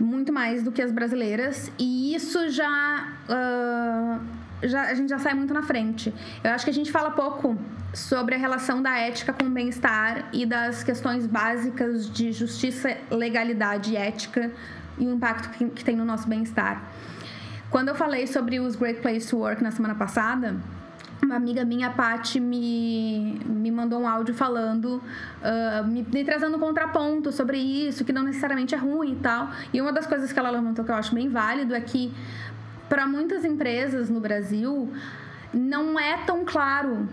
Muito mais do que as brasileiras. E isso já... Uh, já, a gente já sai muito na frente. Eu acho que a gente fala pouco sobre a relação da ética com o bem-estar e das questões básicas de justiça, legalidade e ética e o impacto que, que tem no nosso bem-estar. Quando eu falei sobre os Great Place to Work na semana passada, uma amiga minha, Paty, me, me mandou um áudio falando, uh, me, me, trazendo um contraponto sobre isso, que não necessariamente é ruim e tal. E uma das coisas que ela levantou que eu acho bem válido é que, para muitas empresas no Brasil, não é tão claro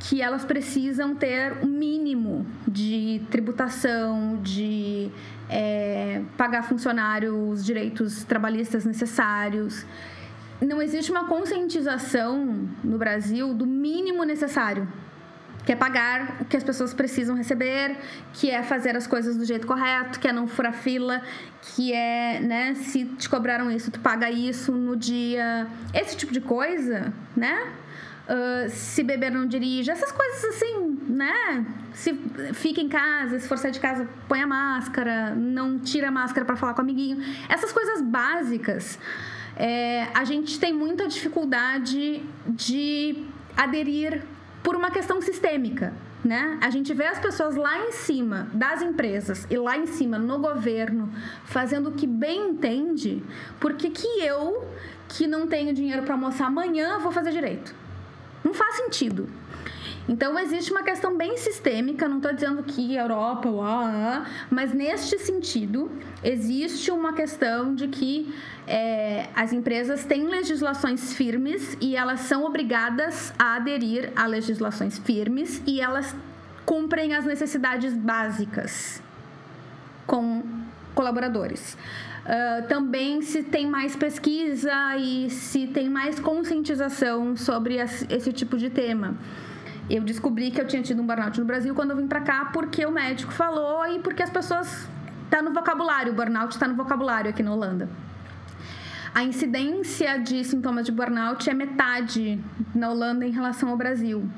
que elas precisam ter um mínimo de tributação, de é, pagar funcionário os direitos trabalhistas necessários. Não existe uma conscientização no Brasil do mínimo necessário, que é pagar o que as pessoas precisam receber, que é fazer as coisas do jeito correto, que é não furar fila, que é, né, se te cobraram isso, tu paga isso no dia. Esse tipo de coisa, né? Uh, se beber não dirija, essas coisas assim, né? Se fica em casa, se for sair de casa, põe a máscara, não tira a máscara para falar com o amiguinho. Essas coisas básicas, é, a gente tem muita dificuldade de aderir por uma questão sistêmica. né? A gente vê as pessoas lá em cima das empresas e lá em cima no governo fazendo o que bem entende, por que que eu, que não tenho dinheiro para almoçar amanhã, vou fazer direito? Não faz sentido. Então existe uma questão bem sistêmica, não estou dizendo que Europa, uá, mas neste sentido existe uma questão de que é, as empresas têm legislações firmes e elas são obrigadas a aderir a legislações firmes e elas cumprem as necessidades básicas com colaboradores. Uh, também se tem mais pesquisa e se tem mais conscientização sobre esse tipo de tema eu descobri que eu tinha tido um burnout no Brasil quando eu vim para cá porque o médico falou e porque as pessoas tá no vocabulário, o burnout está no vocabulário aqui na Holanda. A incidência de sintomas de burnout é metade na Holanda em relação ao Brasil.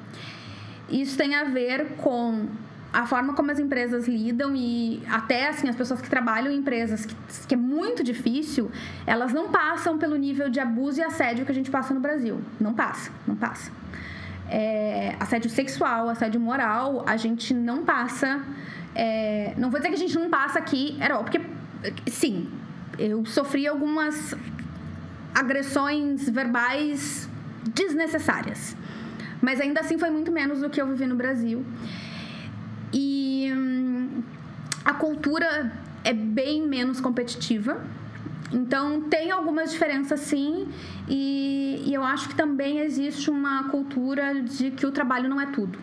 Isso tem a ver com a forma como as empresas lidam e até assim as pessoas que trabalham em empresas que, que, é muito difícil, elas não passam pelo nível de abuso e assédio que a gente passa no Brasil. Não passa, não passa é, assédio sexual, assédio moral, a gente não passa. É, não vou dizer que a gente não passa aqui, era porque sim, eu sofri algumas agressões verbais desnecessárias. Mas ainda assim foi muito menos do que eu vivi no Brasil. E hum, a cultura é bem menos competitiva então, tem algumas diferenças sim, e, e eu acho que também existe uma cultura de que o trabalho não é tudo.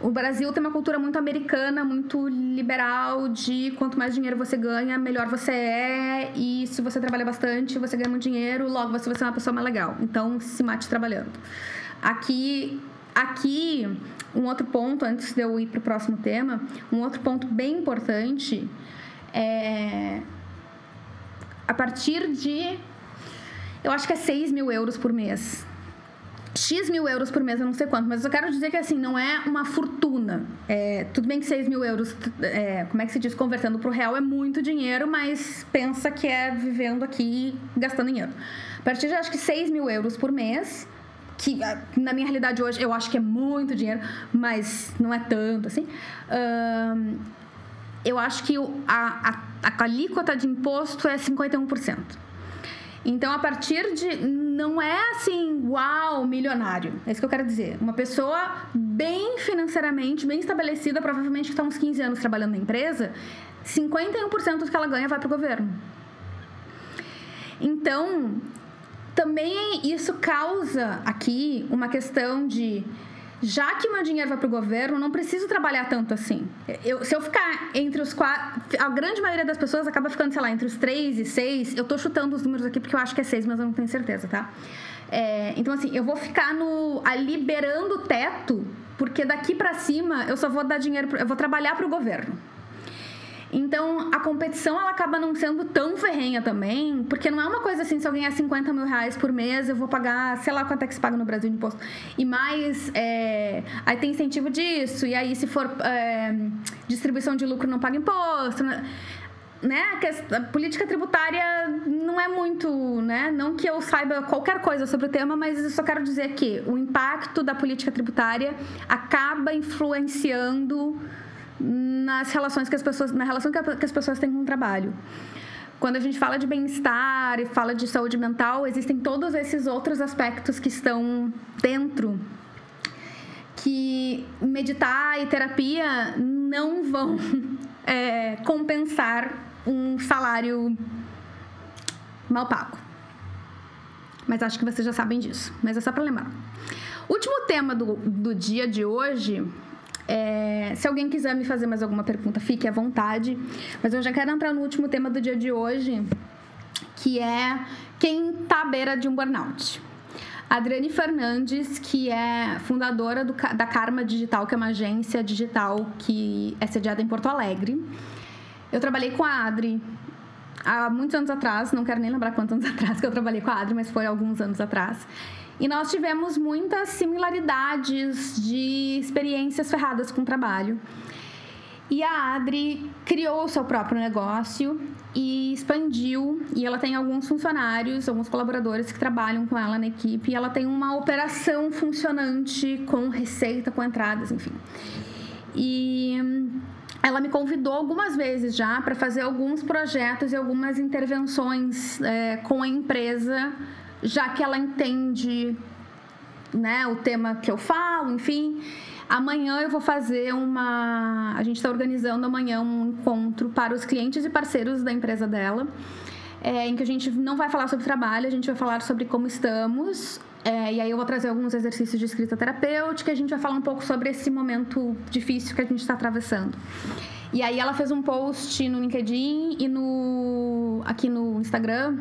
O Brasil tem uma cultura muito americana, muito liberal, de quanto mais dinheiro você ganha, melhor você é, e se você trabalha bastante, você ganha muito dinheiro, logo você vai ser uma pessoa mais legal. Então, se mate trabalhando. Aqui, aqui um outro ponto, antes de eu ir para o próximo tema, um outro ponto bem importante é a partir de. Eu acho que é 6 mil euros por mês. X mil euros por mês, eu não sei quanto, mas eu quero dizer que assim, não é uma fortuna. É, tudo bem que 6 mil euros, é, como é que se diz, convertendo para o real é muito dinheiro, mas pensa que é vivendo aqui gastando dinheiro. A partir de acho que 6 mil euros por mês, que ah, na minha realidade hoje eu acho que é muito dinheiro, mas não é tanto assim eu acho que a, a, a alíquota de imposto é 51%. Então, a partir de. Não é assim, uau, milionário. É isso que eu quero dizer. Uma pessoa bem financeiramente, bem estabelecida, provavelmente que está uns 15 anos trabalhando na empresa, 51% do que ela ganha vai para o governo. Então, também isso causa aqui uma questão de já que meu dinheiro vai para o governo, não preciso trabalhar tanto assim. Eu, se eu ficar entre os quatro. A grande maioria das pessoas acaba ficando, sei lá, entre os três e seis. Eu tô chutando os números aqui porque eu acho que é seis, mas eu não tenho certeza, tá? É, então, assim, eu vou ficar no. Liberando o teto, porque daqui para cima eu só vou dar dinheiro. Eu vou trabalhar para o governo. Então, a competição ela acaba não sendo tão ferrenha também, porque não é uma coisa assim, se eu ganhar 50 mil reais por mês, eu vou pagar, sei lá quanto é que se paga no Brasil de imposto. E mais, é, aí tem incentivo disso, e aí se for é, distribuição de lucro não paga imposto, né? né? A política tributária não é muito, né? Não que eu saiba qualquer coisa sobre o tema, mas eu só quero dizer que o impacto da política tributária acaba influenciando nas relações que as pessoas, na relação que, as pessoas têm com o trabalho. Quando a gente fala de bem-estar e fala de saúde mental, existem todos esses outros aspectos que estão dentro que meditar e terapia não vão é, compensar um salário mal pago. Mas acho que vocês já sabem disso. Mas é só para lembrar. Último tema do, do dia de hoje é, se alguém quiser me fazer mais alguma pergunta, fique à vontade. Mas eu já quero entrar no último tema do dia de hoje, que é quem está à beira de um burnout. Adriane Fernandes, que é fundadora do, da Karma Digital, que é uma agência digital que é sediada em Porto Alegre. Eu trabalhei com a Adri há muitos anos atrás, não quero nem lembrar quantos anos atrás que eu trabalhei com a Adri, mas foi alguns anos atrás. E nós tivemos muitas similaridades de experiências ferradas com o trabalho. E a Adri criou o seu próprio negócio e expandiu. E ela tem alguns funcionários, alguns colaboradores que trabalham com ela na equipe. E ela tem uma operação funcionante com receita, com entradas, enfim. E ela me convidou algumas vezes já para fazer alguns projetos e algumas intervenções é, com a empresa, já que ela entende né, o tema que eu falo, enfim. Amanhã eu vou fazer uma. A gente está organizando amanhã um encontro para os clientes e parceiros da empresa dela. É, em que a gente não vai falar sobre trabalho, a gente vai falar sobre como estamos. É, e aí eu vou trazer alguns exercícios de escrita terapêutica, a gente vai falar um pouco sobre esse momento difícil que a gente está atravessando. E aí ela fez um post no LinkedIn e no aqui no Instagram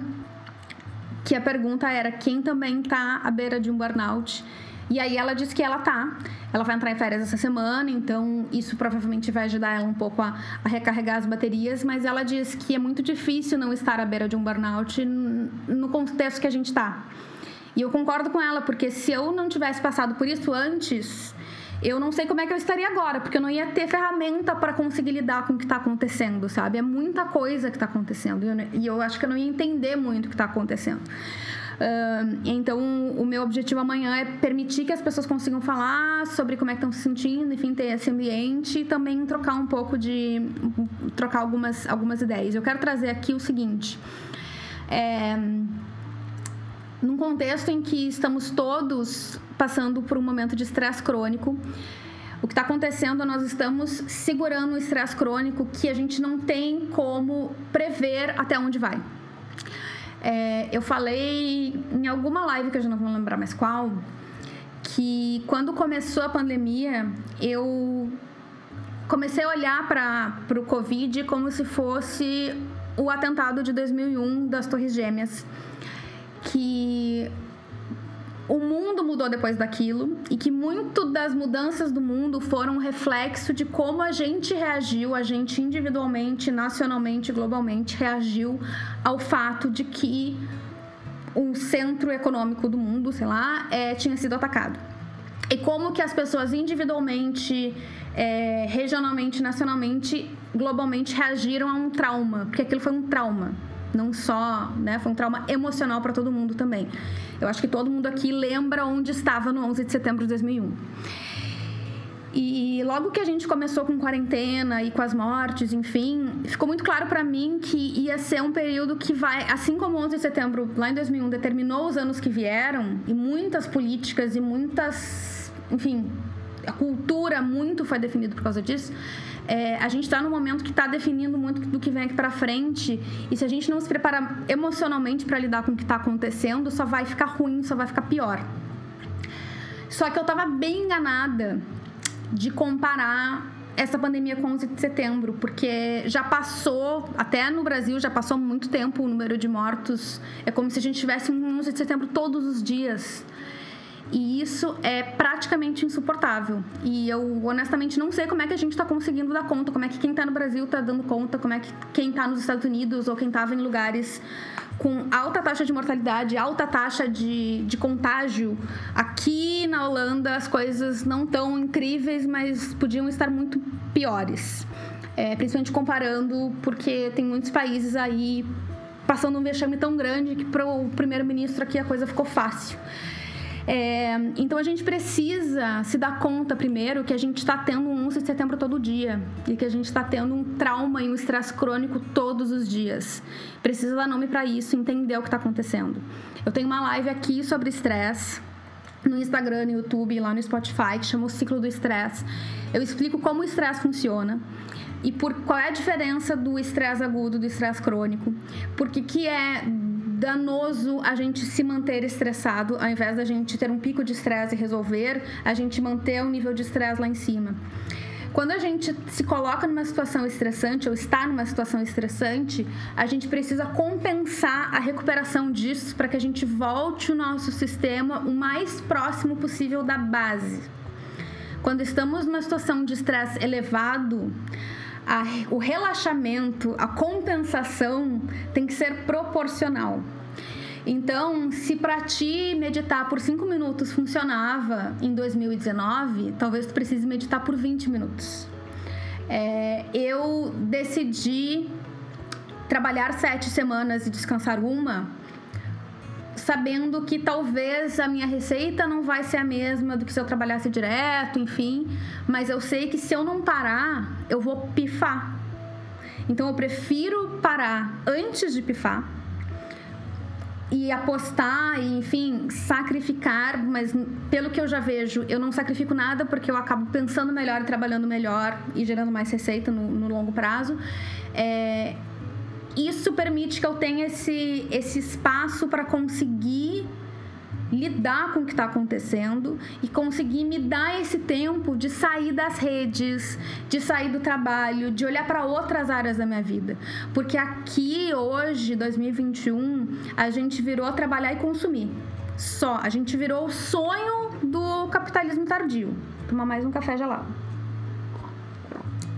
que a pergunta era quem também está à beira de um burnout e aí ela disse que ela tá. Ela vai entrar em férias essa semana, então isso provavelmente vai ajudar ela um pouco a, a recarregar as baterias, mas ela diz que é muito difícil não estar à beira de um burnout no contexto que a gente tá. E eu concordo com ela, porque se eu não tivesse passado por isso antes, eu não sei como é que eu estaria agora, porque eu não ia ter ferramenta para conseguir lidar com o que está acontecendo, sabe? É muita coisa que está acontecendo e eu, e eu acho que eu não ia entender muito o que está acontecendo. Uh, então, o meu objetivo amanhã é permitir que as pessoas consigam falar sobre como é que estão se sentindo, enfim, ter esse ambiente e também trocar um pouco de. trocar algumas, algumas ideias. Eu quero trazer aqui o seguinte. É, num contexto em que estamos todos passando por um momento de estresse crônico, o que está acontecendo, nós estamos segurando o estresse crônico que a gente não tem como prever até onde vai. É, eu falei em alguma live que eu já não vou lembrar mais qual, que quando começou a pandemia, eu comecei a olhar para o Covid como se fosse o atentado de 2001 das Torres Gêmeas, que o mundo mudou depois daquilo e que muito das mudanças do mundo foram reflexo de como a gente reagiu, a gente individualmente, nacionalmente, globalmente reagiu ao fato de que um centro econômico do mundo, sei lá, é, tinha sido atacado. E como que as pessoas individualmente, é, regionalmente, nacionalmente, globalmente reagiram a um trauma, porque aquilo foi um trauma não só, né, foi um trauma emocional para todo mundo também. Eu acho que todo mundo aqui lembra onde estava no 11 de setembro de 2001. E logo que a gente começou com quarentena e com as mortes, enfim, ficou muito claro para mim que ia ser um período que vai, assim como 11 de setembro lá em 2001 determinou os anos que vieram e muitas políticas e muitas, enfim, a cultura muito foi definida por causa disso é, a gente está num momento que está definindo muito do que vem aqui para frente. E se a gente não se preparar emocionalmente para lidar com o que está acontecendo, só vai ficar ruim, só vai ficar pior. Só que eu estava bem enganada de comparar essa pandemia com 11 de setembro, porque já passou, até no Brasil, já passou muito tempo o número de mortos. É como se a gente tivesse um 11 de setembro todos os dias. E isso é praticamente insuportável. E eu honestamente não sei como é que a gente está conseguindo dar conta, como é que quem está no Brasil está dando conta, como é que quem está nos Estados Unidos ou quem estava em lugares com alta taxa de mortalidade, alta taxa de, de contágio. Aqui na Holanda as coisas não estão incríveis, mas podiam estar muito piores. É, principalmente comparando, porque tem muitos países aí passando um vexame tão grande que para o primeiro-ministro aqui a coisa ficou fácil. É, então a gente precisa se dar conta primeiro que a gente está tendo um 11 de setembro todo dia e que a gente está tendo um trauma e um estresse crônico todos os dias. Precisa dar nome para isso, entender o que está acontecendo. Eu tenho uma live aqui sobre estresse no Instagram, no YouTube, lá no Spotify, que chama o ciclo do estresse. Eu explico como o estresse funciona e por qual é a diferença do estresse agudo do estresse crônico, porque que é danoso a gente se manter estressado, ao invés da gente ter um pico de estresse e resolver, a gente manter o nível de estresse lá em cima. Quando a gente se coloca numa situação estressante ou está numa situação estressante, a gente precisa compensar a recuperação disso para que a gente volte o nosso sistema o mais próximo possível da base. Quando estamos numa situação de estresse elevado, a, o relaxamento, a compensação tem que ser proporcional. Então, se para ti meditar por 5 minutos funcionava em 2019, talvez tu precise meditar por 20 minutos. É, eu decidi trabalhar sete semanas e descansar uma, sabendo que talvez a minha receita não vai ser a mesma do que se eu trabalhasse direto, enfim, mas eu sei que se eu não parar, eu vou pifar. Então eu prefiro parar antes de pifar e apostar e, enfim, sacrificar, mas pelo que eu já vejo, eu não sacrifico nada porque eu acabo pensando melhor trabalhando melhor e gerando mais receita no, no longo prazo. É, isso permite que eu tenha esse, esse espaço para conseguir lidar com o que está acontecendo e conseguir me dar esse tempo de sair das redes, de sair do trabalho, de olhar para outras áreas da minha vida. Porque aqui, hoje, 2021, a gente virou trabalhar e consumir. Só. A gente virou o sonho do capitalismo tardio. Tomar mais um café gelado.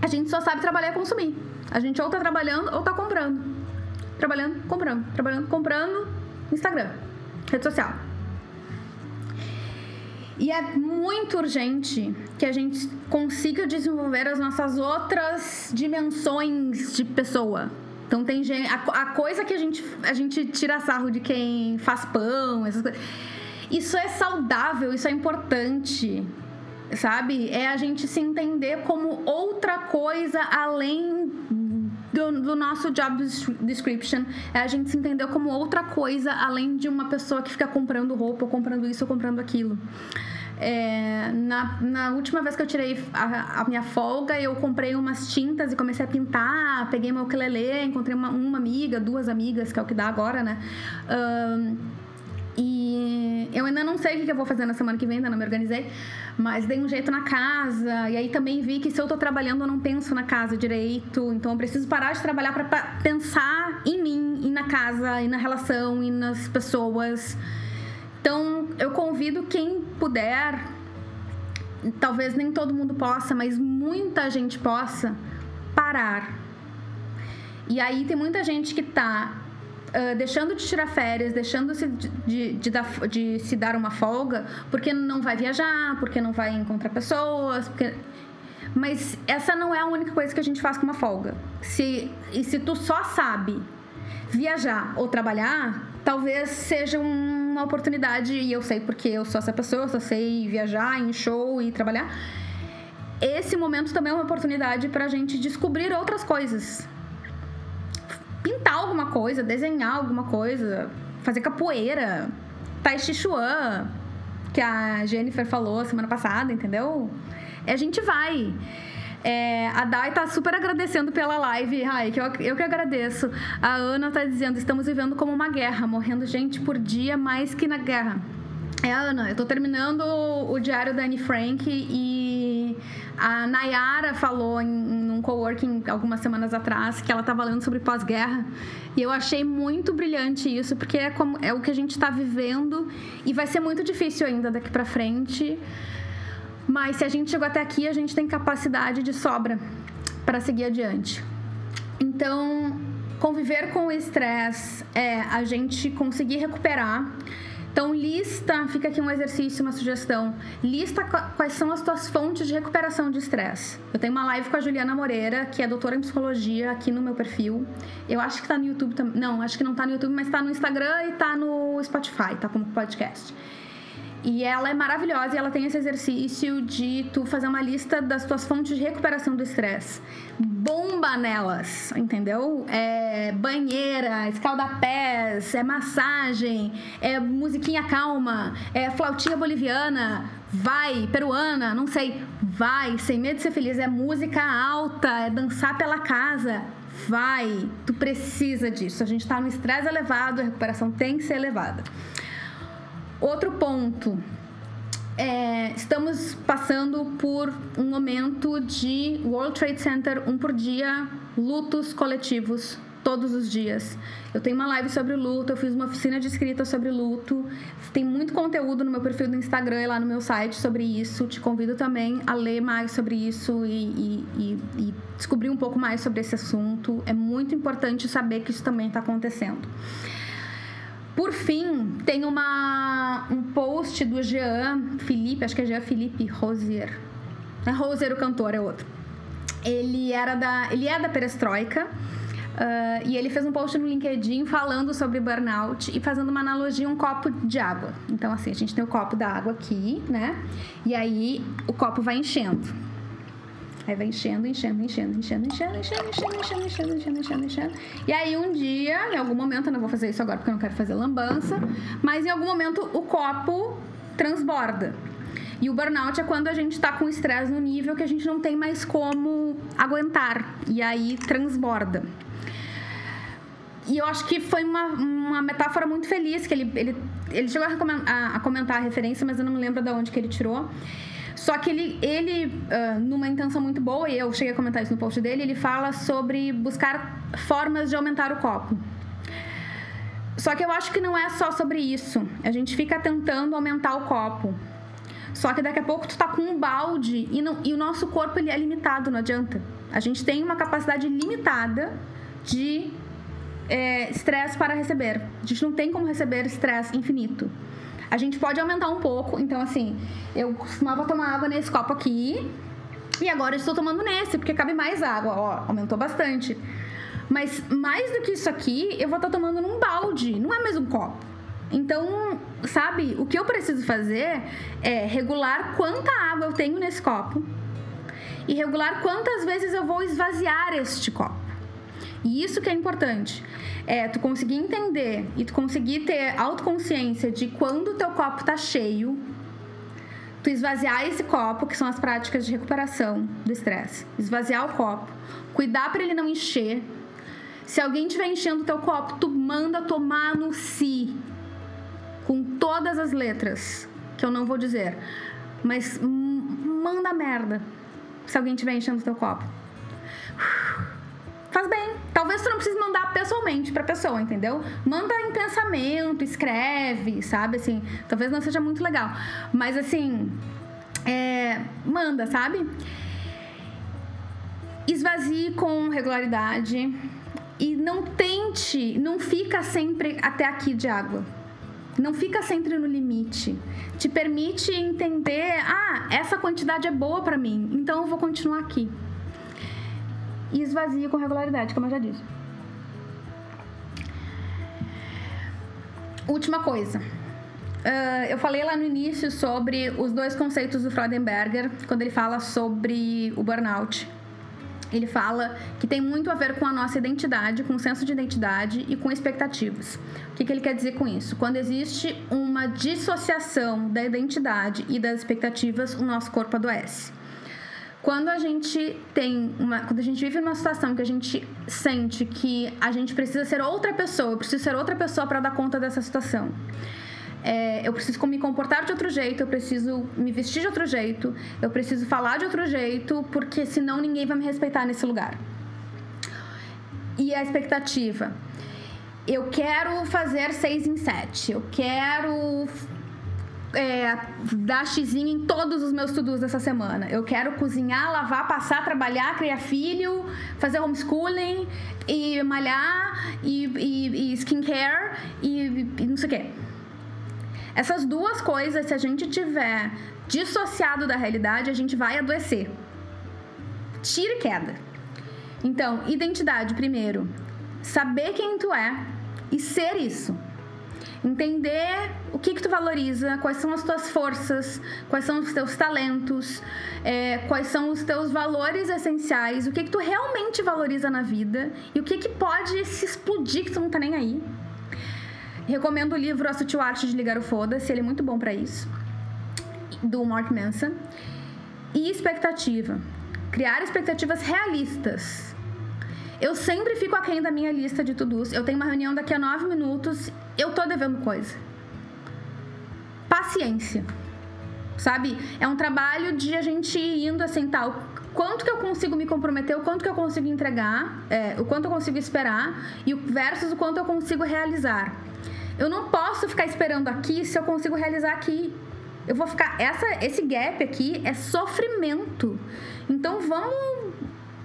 A gente só sabe trabalhar e consumir. A gente ou tá trabalhando ou tá comprando. Trabalhando, comprando, trabalhando, comprando. Instagram, rede social. E é muito urgente que a gente consiga desenvolver as nossas outras dimensões de pessoa. Então tem gente. A, a coisa que a gente, a gente tira sarro de quem faz pão, essas coisas. Isso é saudável, isso é importante. Sabe? É a gente se entender como outra coisa além do, do, nosso job description é a gente se entender como outra coisa além de uma pessoa que fica comprando roupa, ou comprando isso, ou comprando aquilo. É, na, na última vez que eu tirei a, a, minha folga, eu comprei umas tintas e comecei a pintar. Peguei meu ukulele, encontrei uma, uma amiga, duas amigas, que é o que dá agora, né? Um, e eu ainda não sei o que eu vou fazer na semana que vem, ainda não me organizei. Mas dei um jeito na casa. E aí também vi que se eu tô trabalhando, eu não penso na casa direito. Então eu preciso parar de trabalhar para pensar em mim, e na casa, e na relação, e nas pessoas. Então, eu convido quem puder, talvez nem todo mundo possa, mas muita gente possa parar. E aí tem muita gente que tá deixando de tirar férias, deixando -se de, de, de, dar, de se dar uma folga, porque não vai viajar, porque não vai encontrar pessoas, porque... Mas essa não é a única coisa que a gente faz com uma folga. Se, e se tu só sabe viajar ou trabalhar, talvez seja uma oportunidade, e eu sei porque eu sou essa pessoa, só sei viajar em show e trabalhar. Esse momento também é uma oportunidade para a gente descobrir outras coisas. Pintar alguma coisa, desenhar alguma coisa, fazer capoeira, Tai Chi Chuan, que a Jennifer falou semana passada, entendeu? E a gente vai. É, a Dai tá super agradecendo pela live, Ai, que eu, eu que agradeço. A Ana tá dizendo: estamos vivendo como uma guerra, morrendo gente por dia mais que na guerra. É, Ana, eu tô terminando o, diário da Anne Frank e a Nayara falou em, em um coworking algumas semanas atrás que ela estava lendo sobre pós-guerra e eu achei muito brilhante isso porque é, como, é o que a gente está vivendo e vai ser muito difícil ainda daqui para frente. Mas se a gente chegou até aqui, a gente tem capacidade de sobra para seguir adiante. Então, conviver com o estresse é a gente conseguir recuperar. Então, lista, fica aqui um exercício, uma sugestão. Lista quais são as tuas fontes de recuperação de estresse. Eu tenho uma live com a Juliana Moreira, que é doutora em psicologia, aqui no meu perfil. Eu acho que tá no YouTube também. Não, acho que não tá no YouTube, mas tá no Instagram e tá no Spotify, tá como podcast. E ela é maravilhosa e ela tem esse exercício de tu fazer uma lista das tuas fontes de recuperação do estresse. Bomba nelas, entendeu? É banheira, escalda-pés, é massagem, é musiquinha calma, é flautinha boliviana, vai, peruana, não sei. Vai, sem medo de ser feliz. É música alta, é dançar pela casa. Vai, tu precisa disso. A gente tá no estresse elevado, a recuperação tem que ser elevada. Outro ponto. É, estamos passando por um momento de World Trade Center, um por dia, lutos coletivos todos os dias. Eu tenho uma live sobre luto, eu fiz uma oficina de escrita sobre luto. Tem muito conteúdo no meu perfil do Instagram e lá no meu site sobre isso. Te convido também a ler mais sobre isso e, e, e, e descobrir um pouco mais sobre esse assunto. É muito importante saber que isso também está acontecendo. Por fim, tem uma, um post do Jean Felipe, acho que é Jean Felipe Rosier. É Rosier o cantor, é outro. Ele era da, ele é da Perestroika. Uh, e ele fez um post no LinkedIn falando sobre burnout e fazendo uma analogia um copo de água. Então, assim, a gente tem o copo da água aqui, né? E aí o copo vai enchendo. Aí vai enchendo, enchendo, enchendo, enchendo, enchendo, enchendo, enchendo, enchendo, enchendo, enchendo, enchendo, enchendo. E aí um dia, em algum momento, eu não vou fazer isso agora porque eu não quero fazer lambança, mas em algum momento o copo transborda. E o burnout é quando a gente está com estresse no nível que a gente não tem mais como aguentar. E aí transborda. E eu acho que foi uma, uma metáfora muito feliz, que ele, ele, ele chegou a, a, comentar a referência, mas eu não me lembro de onde que ele tirou. Só que ele, ele uh, numa intenção muito boa, e eu cheguei a comentar isso no post dele, ele fala sobre buscar formas de aumentar o copo. Só que eu acho que não é só sobre isso. A gente fica tentando aumentar o copo. Só que daqui a pouco tu tá com um balde e, não, e o nosso corpo ele é limitado, não adianta. A gente tem uma capacidade limitada de é, estresse para receber. A gente não tem como receber estresse infinito. A gente pode aumentar um pouco. Então, assim, eu costumava tomar água nesse copo aqui. E agora eu estou tomando nesse, porque cabe mais água. Ó, aumentou bastante. Mas mais do que isso aqui, eu vou estar tomando num balde. Não é mais um copo. Então, sabe, o que eu preciso fazer é regular quanta água eu tenho nesse copo e regular quantas vezes eu vou esvaziar este copo. E isso que é importante. É tu conseguir entender e tu conseguir ter autoconsciência de quando o teu copo tá cheio, tu esvaziar esse copo, que são as práticas de recuperação do estresse. Esvaziar o copo, cuidar para ele não encher. Se alguém estiver enchendo o teu copo, tu manda tomar no si. Com todas as letras, que eu não vou dizer. Mas manda merda se alguém estiver enchendo o teu copo faz bem. Talvez tu não precise mandar pessoalmente pra pessoa, entendeu? Manda em pensamento, escreve, sabe? Assim, talvez não seja muito legal. Mas assim, é, manda, sabe? Esvazie com regularidade e não tente, não fica sempre até aqui de água. Não fica sempre no limite. Te permite entender, ah, essa quantidade é boa para mim, então eu vou continuar aqui e esvazia com regularidade, como eu já disse. Última coisa. Uh, eu falei lá no início sobre os dois conceitos do Freudenberger, quando ele fala sobre o burnout. Ele fala que tem muito a ver com a nossa identidade, com o senso de identidade e com expectativas. O que, que ele quer dizer com isso? Quando existe uma dissociação da identidade e das expectativas, o nosso corpo adoece. Quando a gente tem uma. Quando a gente vive numa situação que a gente sente que a gente precisa ser outra pessoa, eu preciso ser outra pessoa para dar conta dessa situação. É, eu preciso me comportar de outro jeito, eu preciso me vestir de outro jeito, eu preciso falar de outro jeito, porque senão ninguém vai me respeitar nesse lugar. E a expectativa? Eu quero fazer seis em sete, eu quero é, dar xizinho em todos os meus estudos dessa semana. Eu quero cozinhar, lavar, passar, trabalhar, criar filho, fazer homeschooling e malhar e, e, e skincare e, e não sei o quê. Essas duas coisas, se a gente tiver dissociado da realidade, a gente vai adoecer. Tira e queda. Então, identidade primeiro. Saber quem tu é e ser isso entender o que, que tu valoriza, quais são as tuas forças, quais são os teus talentos, é, quais são os teus valores essenciais, o que, que tu realmente valoriza na vida e o que, que pode se explodir que tu não tá nem aí. Recomendo o livro A Sutil Arte de Ligar o Foda-se, ele é muito bom para isso, do Mark Manson. E expectativa. Criar expectativas realistas eu sempre fico aquém da minha lista de to-dos. Eu tenho uma reunião daqui a nove minutos, eu tô devendo coisa. Paciência. Sabe? É um trabalho de a gente indo assim, tal. Quanto que eu consigo me comprometer, o quanto que eu consigo entregar, é, o quanto eu consigo esperar e versus o quanto eu consigo realizar. Eu não posso ficar esperando aqui se eu consigo realizar aqui. Eu vou ficar. Essa, esse gap aqui é sofrimento. Então vamos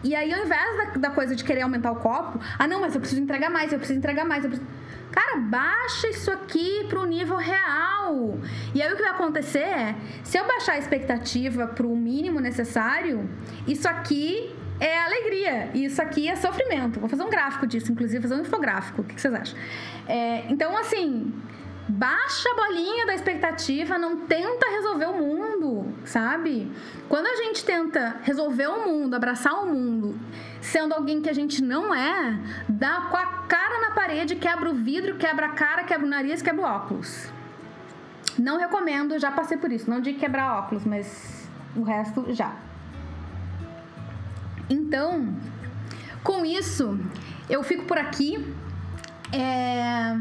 e aí, ao invés da, da, coisa de querer aumentar o copo, ah, não, mas eu preciso entregar mais, eu preciso entregar mais. Preciso... Cara, baixa isso aqui pro nível real. E aí, o que vai acontecer é, se eu baixar a expectativa pro mínimo necessário, isso aqui é alegria. E isso aqui é sofrimento. Vou fazer um gráfico disso, inclusive, fazer um infográfico. O que vocês acham? É, então, assim, baixa a bolinha da expectativa, não tenta resolver o mundo, sabe? Quando a gente tenta resolver o mundo, abraçar o mundo, sendo alguém que a gente não é, dá com a cara na parede, quebra o vidro, quebra a cara, quebra o nariz, quebra o óculos. Não recomendo, já passei por isso. Não digo quebrar óculos, mas o resto já. Então, com isso, eu fico por aqui. É...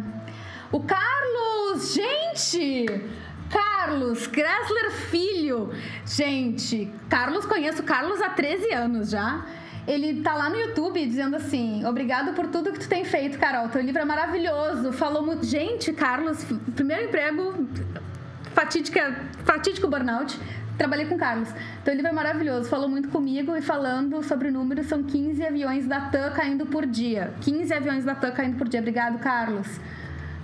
O Carlos, gente! Carlos Gressler Filho. Gente, Carlos, conheço Carlos há 13 anos já. Ele tá lá no YouTube dizendo assim: Obrigado por tudo que tu tem feito, Carol. Teu livro é maravilhoso. Falou muito. Gente, Carlos, primeiro emprego, fatídica, fatídico burnout. Trabalhei com Carlos. Teu livro é maravilhoso. Falou muito comigo e falando sobre números, são 15 aviões da TAM caindo por dia. 15 aviões da TAM caindo por dia. Obrigado, Carlos.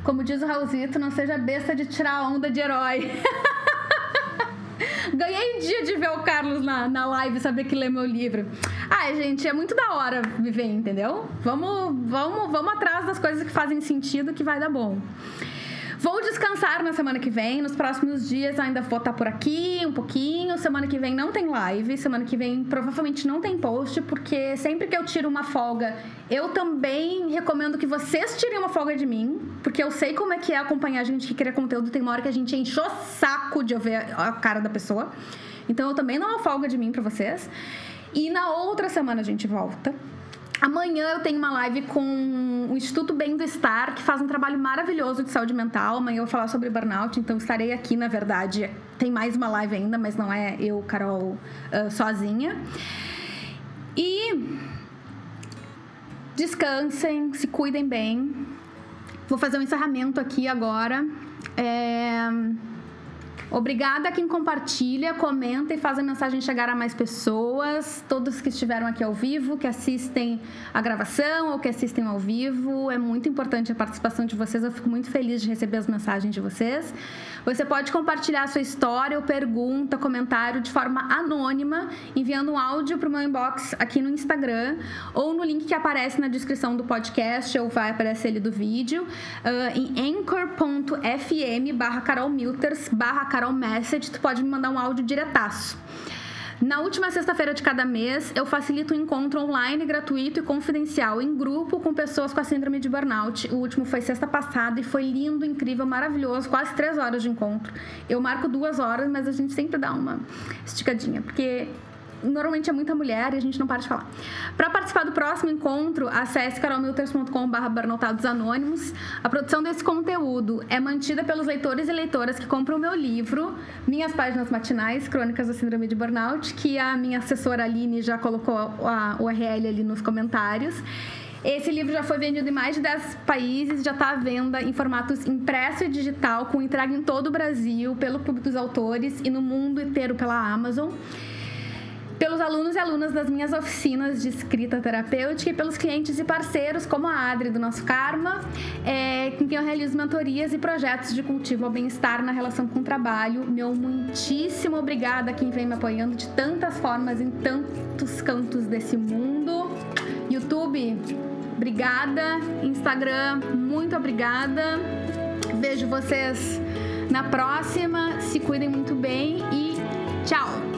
Como diz o Raulzito, não seja besta de tirar a onda de herói. Ganhei dia de ver o Carlos na, na live saber que lê meu livro. Ai, gente, é muito da hora viver, entendeu? Vamos, vamos, vamos atrás das coisas que fazem sentido que vai dar bom. Vou descansar na semana que vem. Nos próximos dias ainda vou estar por aqui um pouquinho. Semana que vem não tem live. Semana que vem provavelmente não tem post, porque sempre que eu tiro uma folga, eu também recomendo que vocês tirem uma folga de mim, porque eu sei como é que é acompanhar a gente que cria conteúdo. Tem uma hora que a gente enche o saco de eu ver a cara da pessoa. Então eu também dou uma folga de mim para vocês. E na outra semana a gente volta. Amanhã eu tenho uma live com o Instituto Bem do Estar, que faz um trabalho maravilhoso de saúde mental. Amanhã eu vou falar sobre burnout, então estarei aqui, na verdade. Tem mais uma live ainda, mas não é eu, Carol, uh, sozinha. E descansem, se cuidem bem. Vou fazer um encerramento aqui agora. É... Obrigada a quem compartilha, comenta e faz a mensagem chegar a mais pessoas. Todos que estiveram aqui ao vivo, que assistem a gravação ou que assistem ao vivo. É muito importante a participação de vocês. Eu fico muito feliz de receber as mensagens de vocês. Você pode compartilhar sua história ou pergunta, comentário de forma anônima, enviando um áudio para o meu inbox aqui no Instagram ou no link que aparece na descrição do podcast ou vai aparecer ali do vídeo, uh, em anchor.fm barra carolmilters barra Carol Message, tu pode me mandar um áudio diretaço. Na última sexta-feira de cada mês, eu facilito um encontro online gratuito e confidencial em grupo com pessoas com a síndrome de burnout. O último foi sexta passada e foi lindo, incrível, maravilhoso, quase três horas de encontro. Eu marco duas horas, mas a gente sempre dá uma esticadinha, porque normalmente é muita mulher e a gente não para de falar. Para participar do próximo encontro, acesse carolmilters.com.br Anônimos. A produção desse conteúdo é mantida pelos leitores e leitoras que compram o meu livro, Minhas Páginas Matinais, Crônicas da Síndrome de Burnout, que a minha assessora Aline já colocou a URL ali nos comentários. Esse livro já foi vendido em mais de 10 países, já está à venda em formatos impresso e digital, com entrega em todo o Brasil, pelo Clube dos Autores e no mundo inteiro pela Amazon pelos alunos e alunas das minhas oficinas de escrita terapêutica e pelos clientes e parceiros, como a Adri do nosso Karma, é, com quem eu realizo mentorias e projetos de cultivo ao bem-estar na relação com o trabalho. Meu muitíssimo obrigada a quem vem me apoiando de tantas formas em tantos cantos desse mundo. YouTube, obrigada. Instagram, muito obrigada. Vejo vocês na próxima. Se cuidem muito bem e tchau!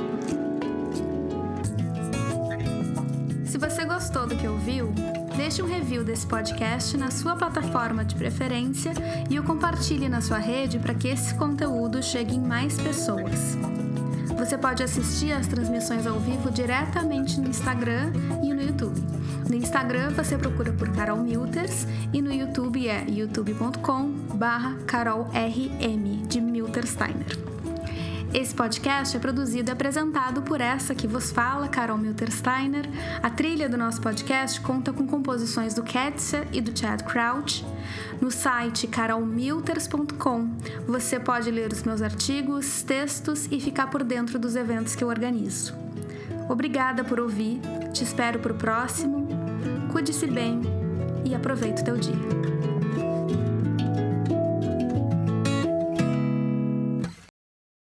Você gostou do que ouviu, deixe um review desse podcast na sua plataforma de preferência e o compartilhe na sua rede para que esse conteúdo chegue em mais pessoas. Você pode assistir às transmissões ao vivo diretamente no Instagram e no YouTube. No Instagram você procura por Carol Milters e no YouTube é youtube.com/carolrm de Miltersteiner. Esse podcast é produzido e apresentado por essa que vos fala, Carol Miltersteiner. A trilha do nosso podcast conta com composições do Ketsia e do Chad Crouch. No site carolmilters.com você pode ler os meus artigos, textos e ficar por dentro dos eventos que eu organizo. Obrigada por ouvir, te espero para o próximo. Cuide-se bem e aproveite o teu dia.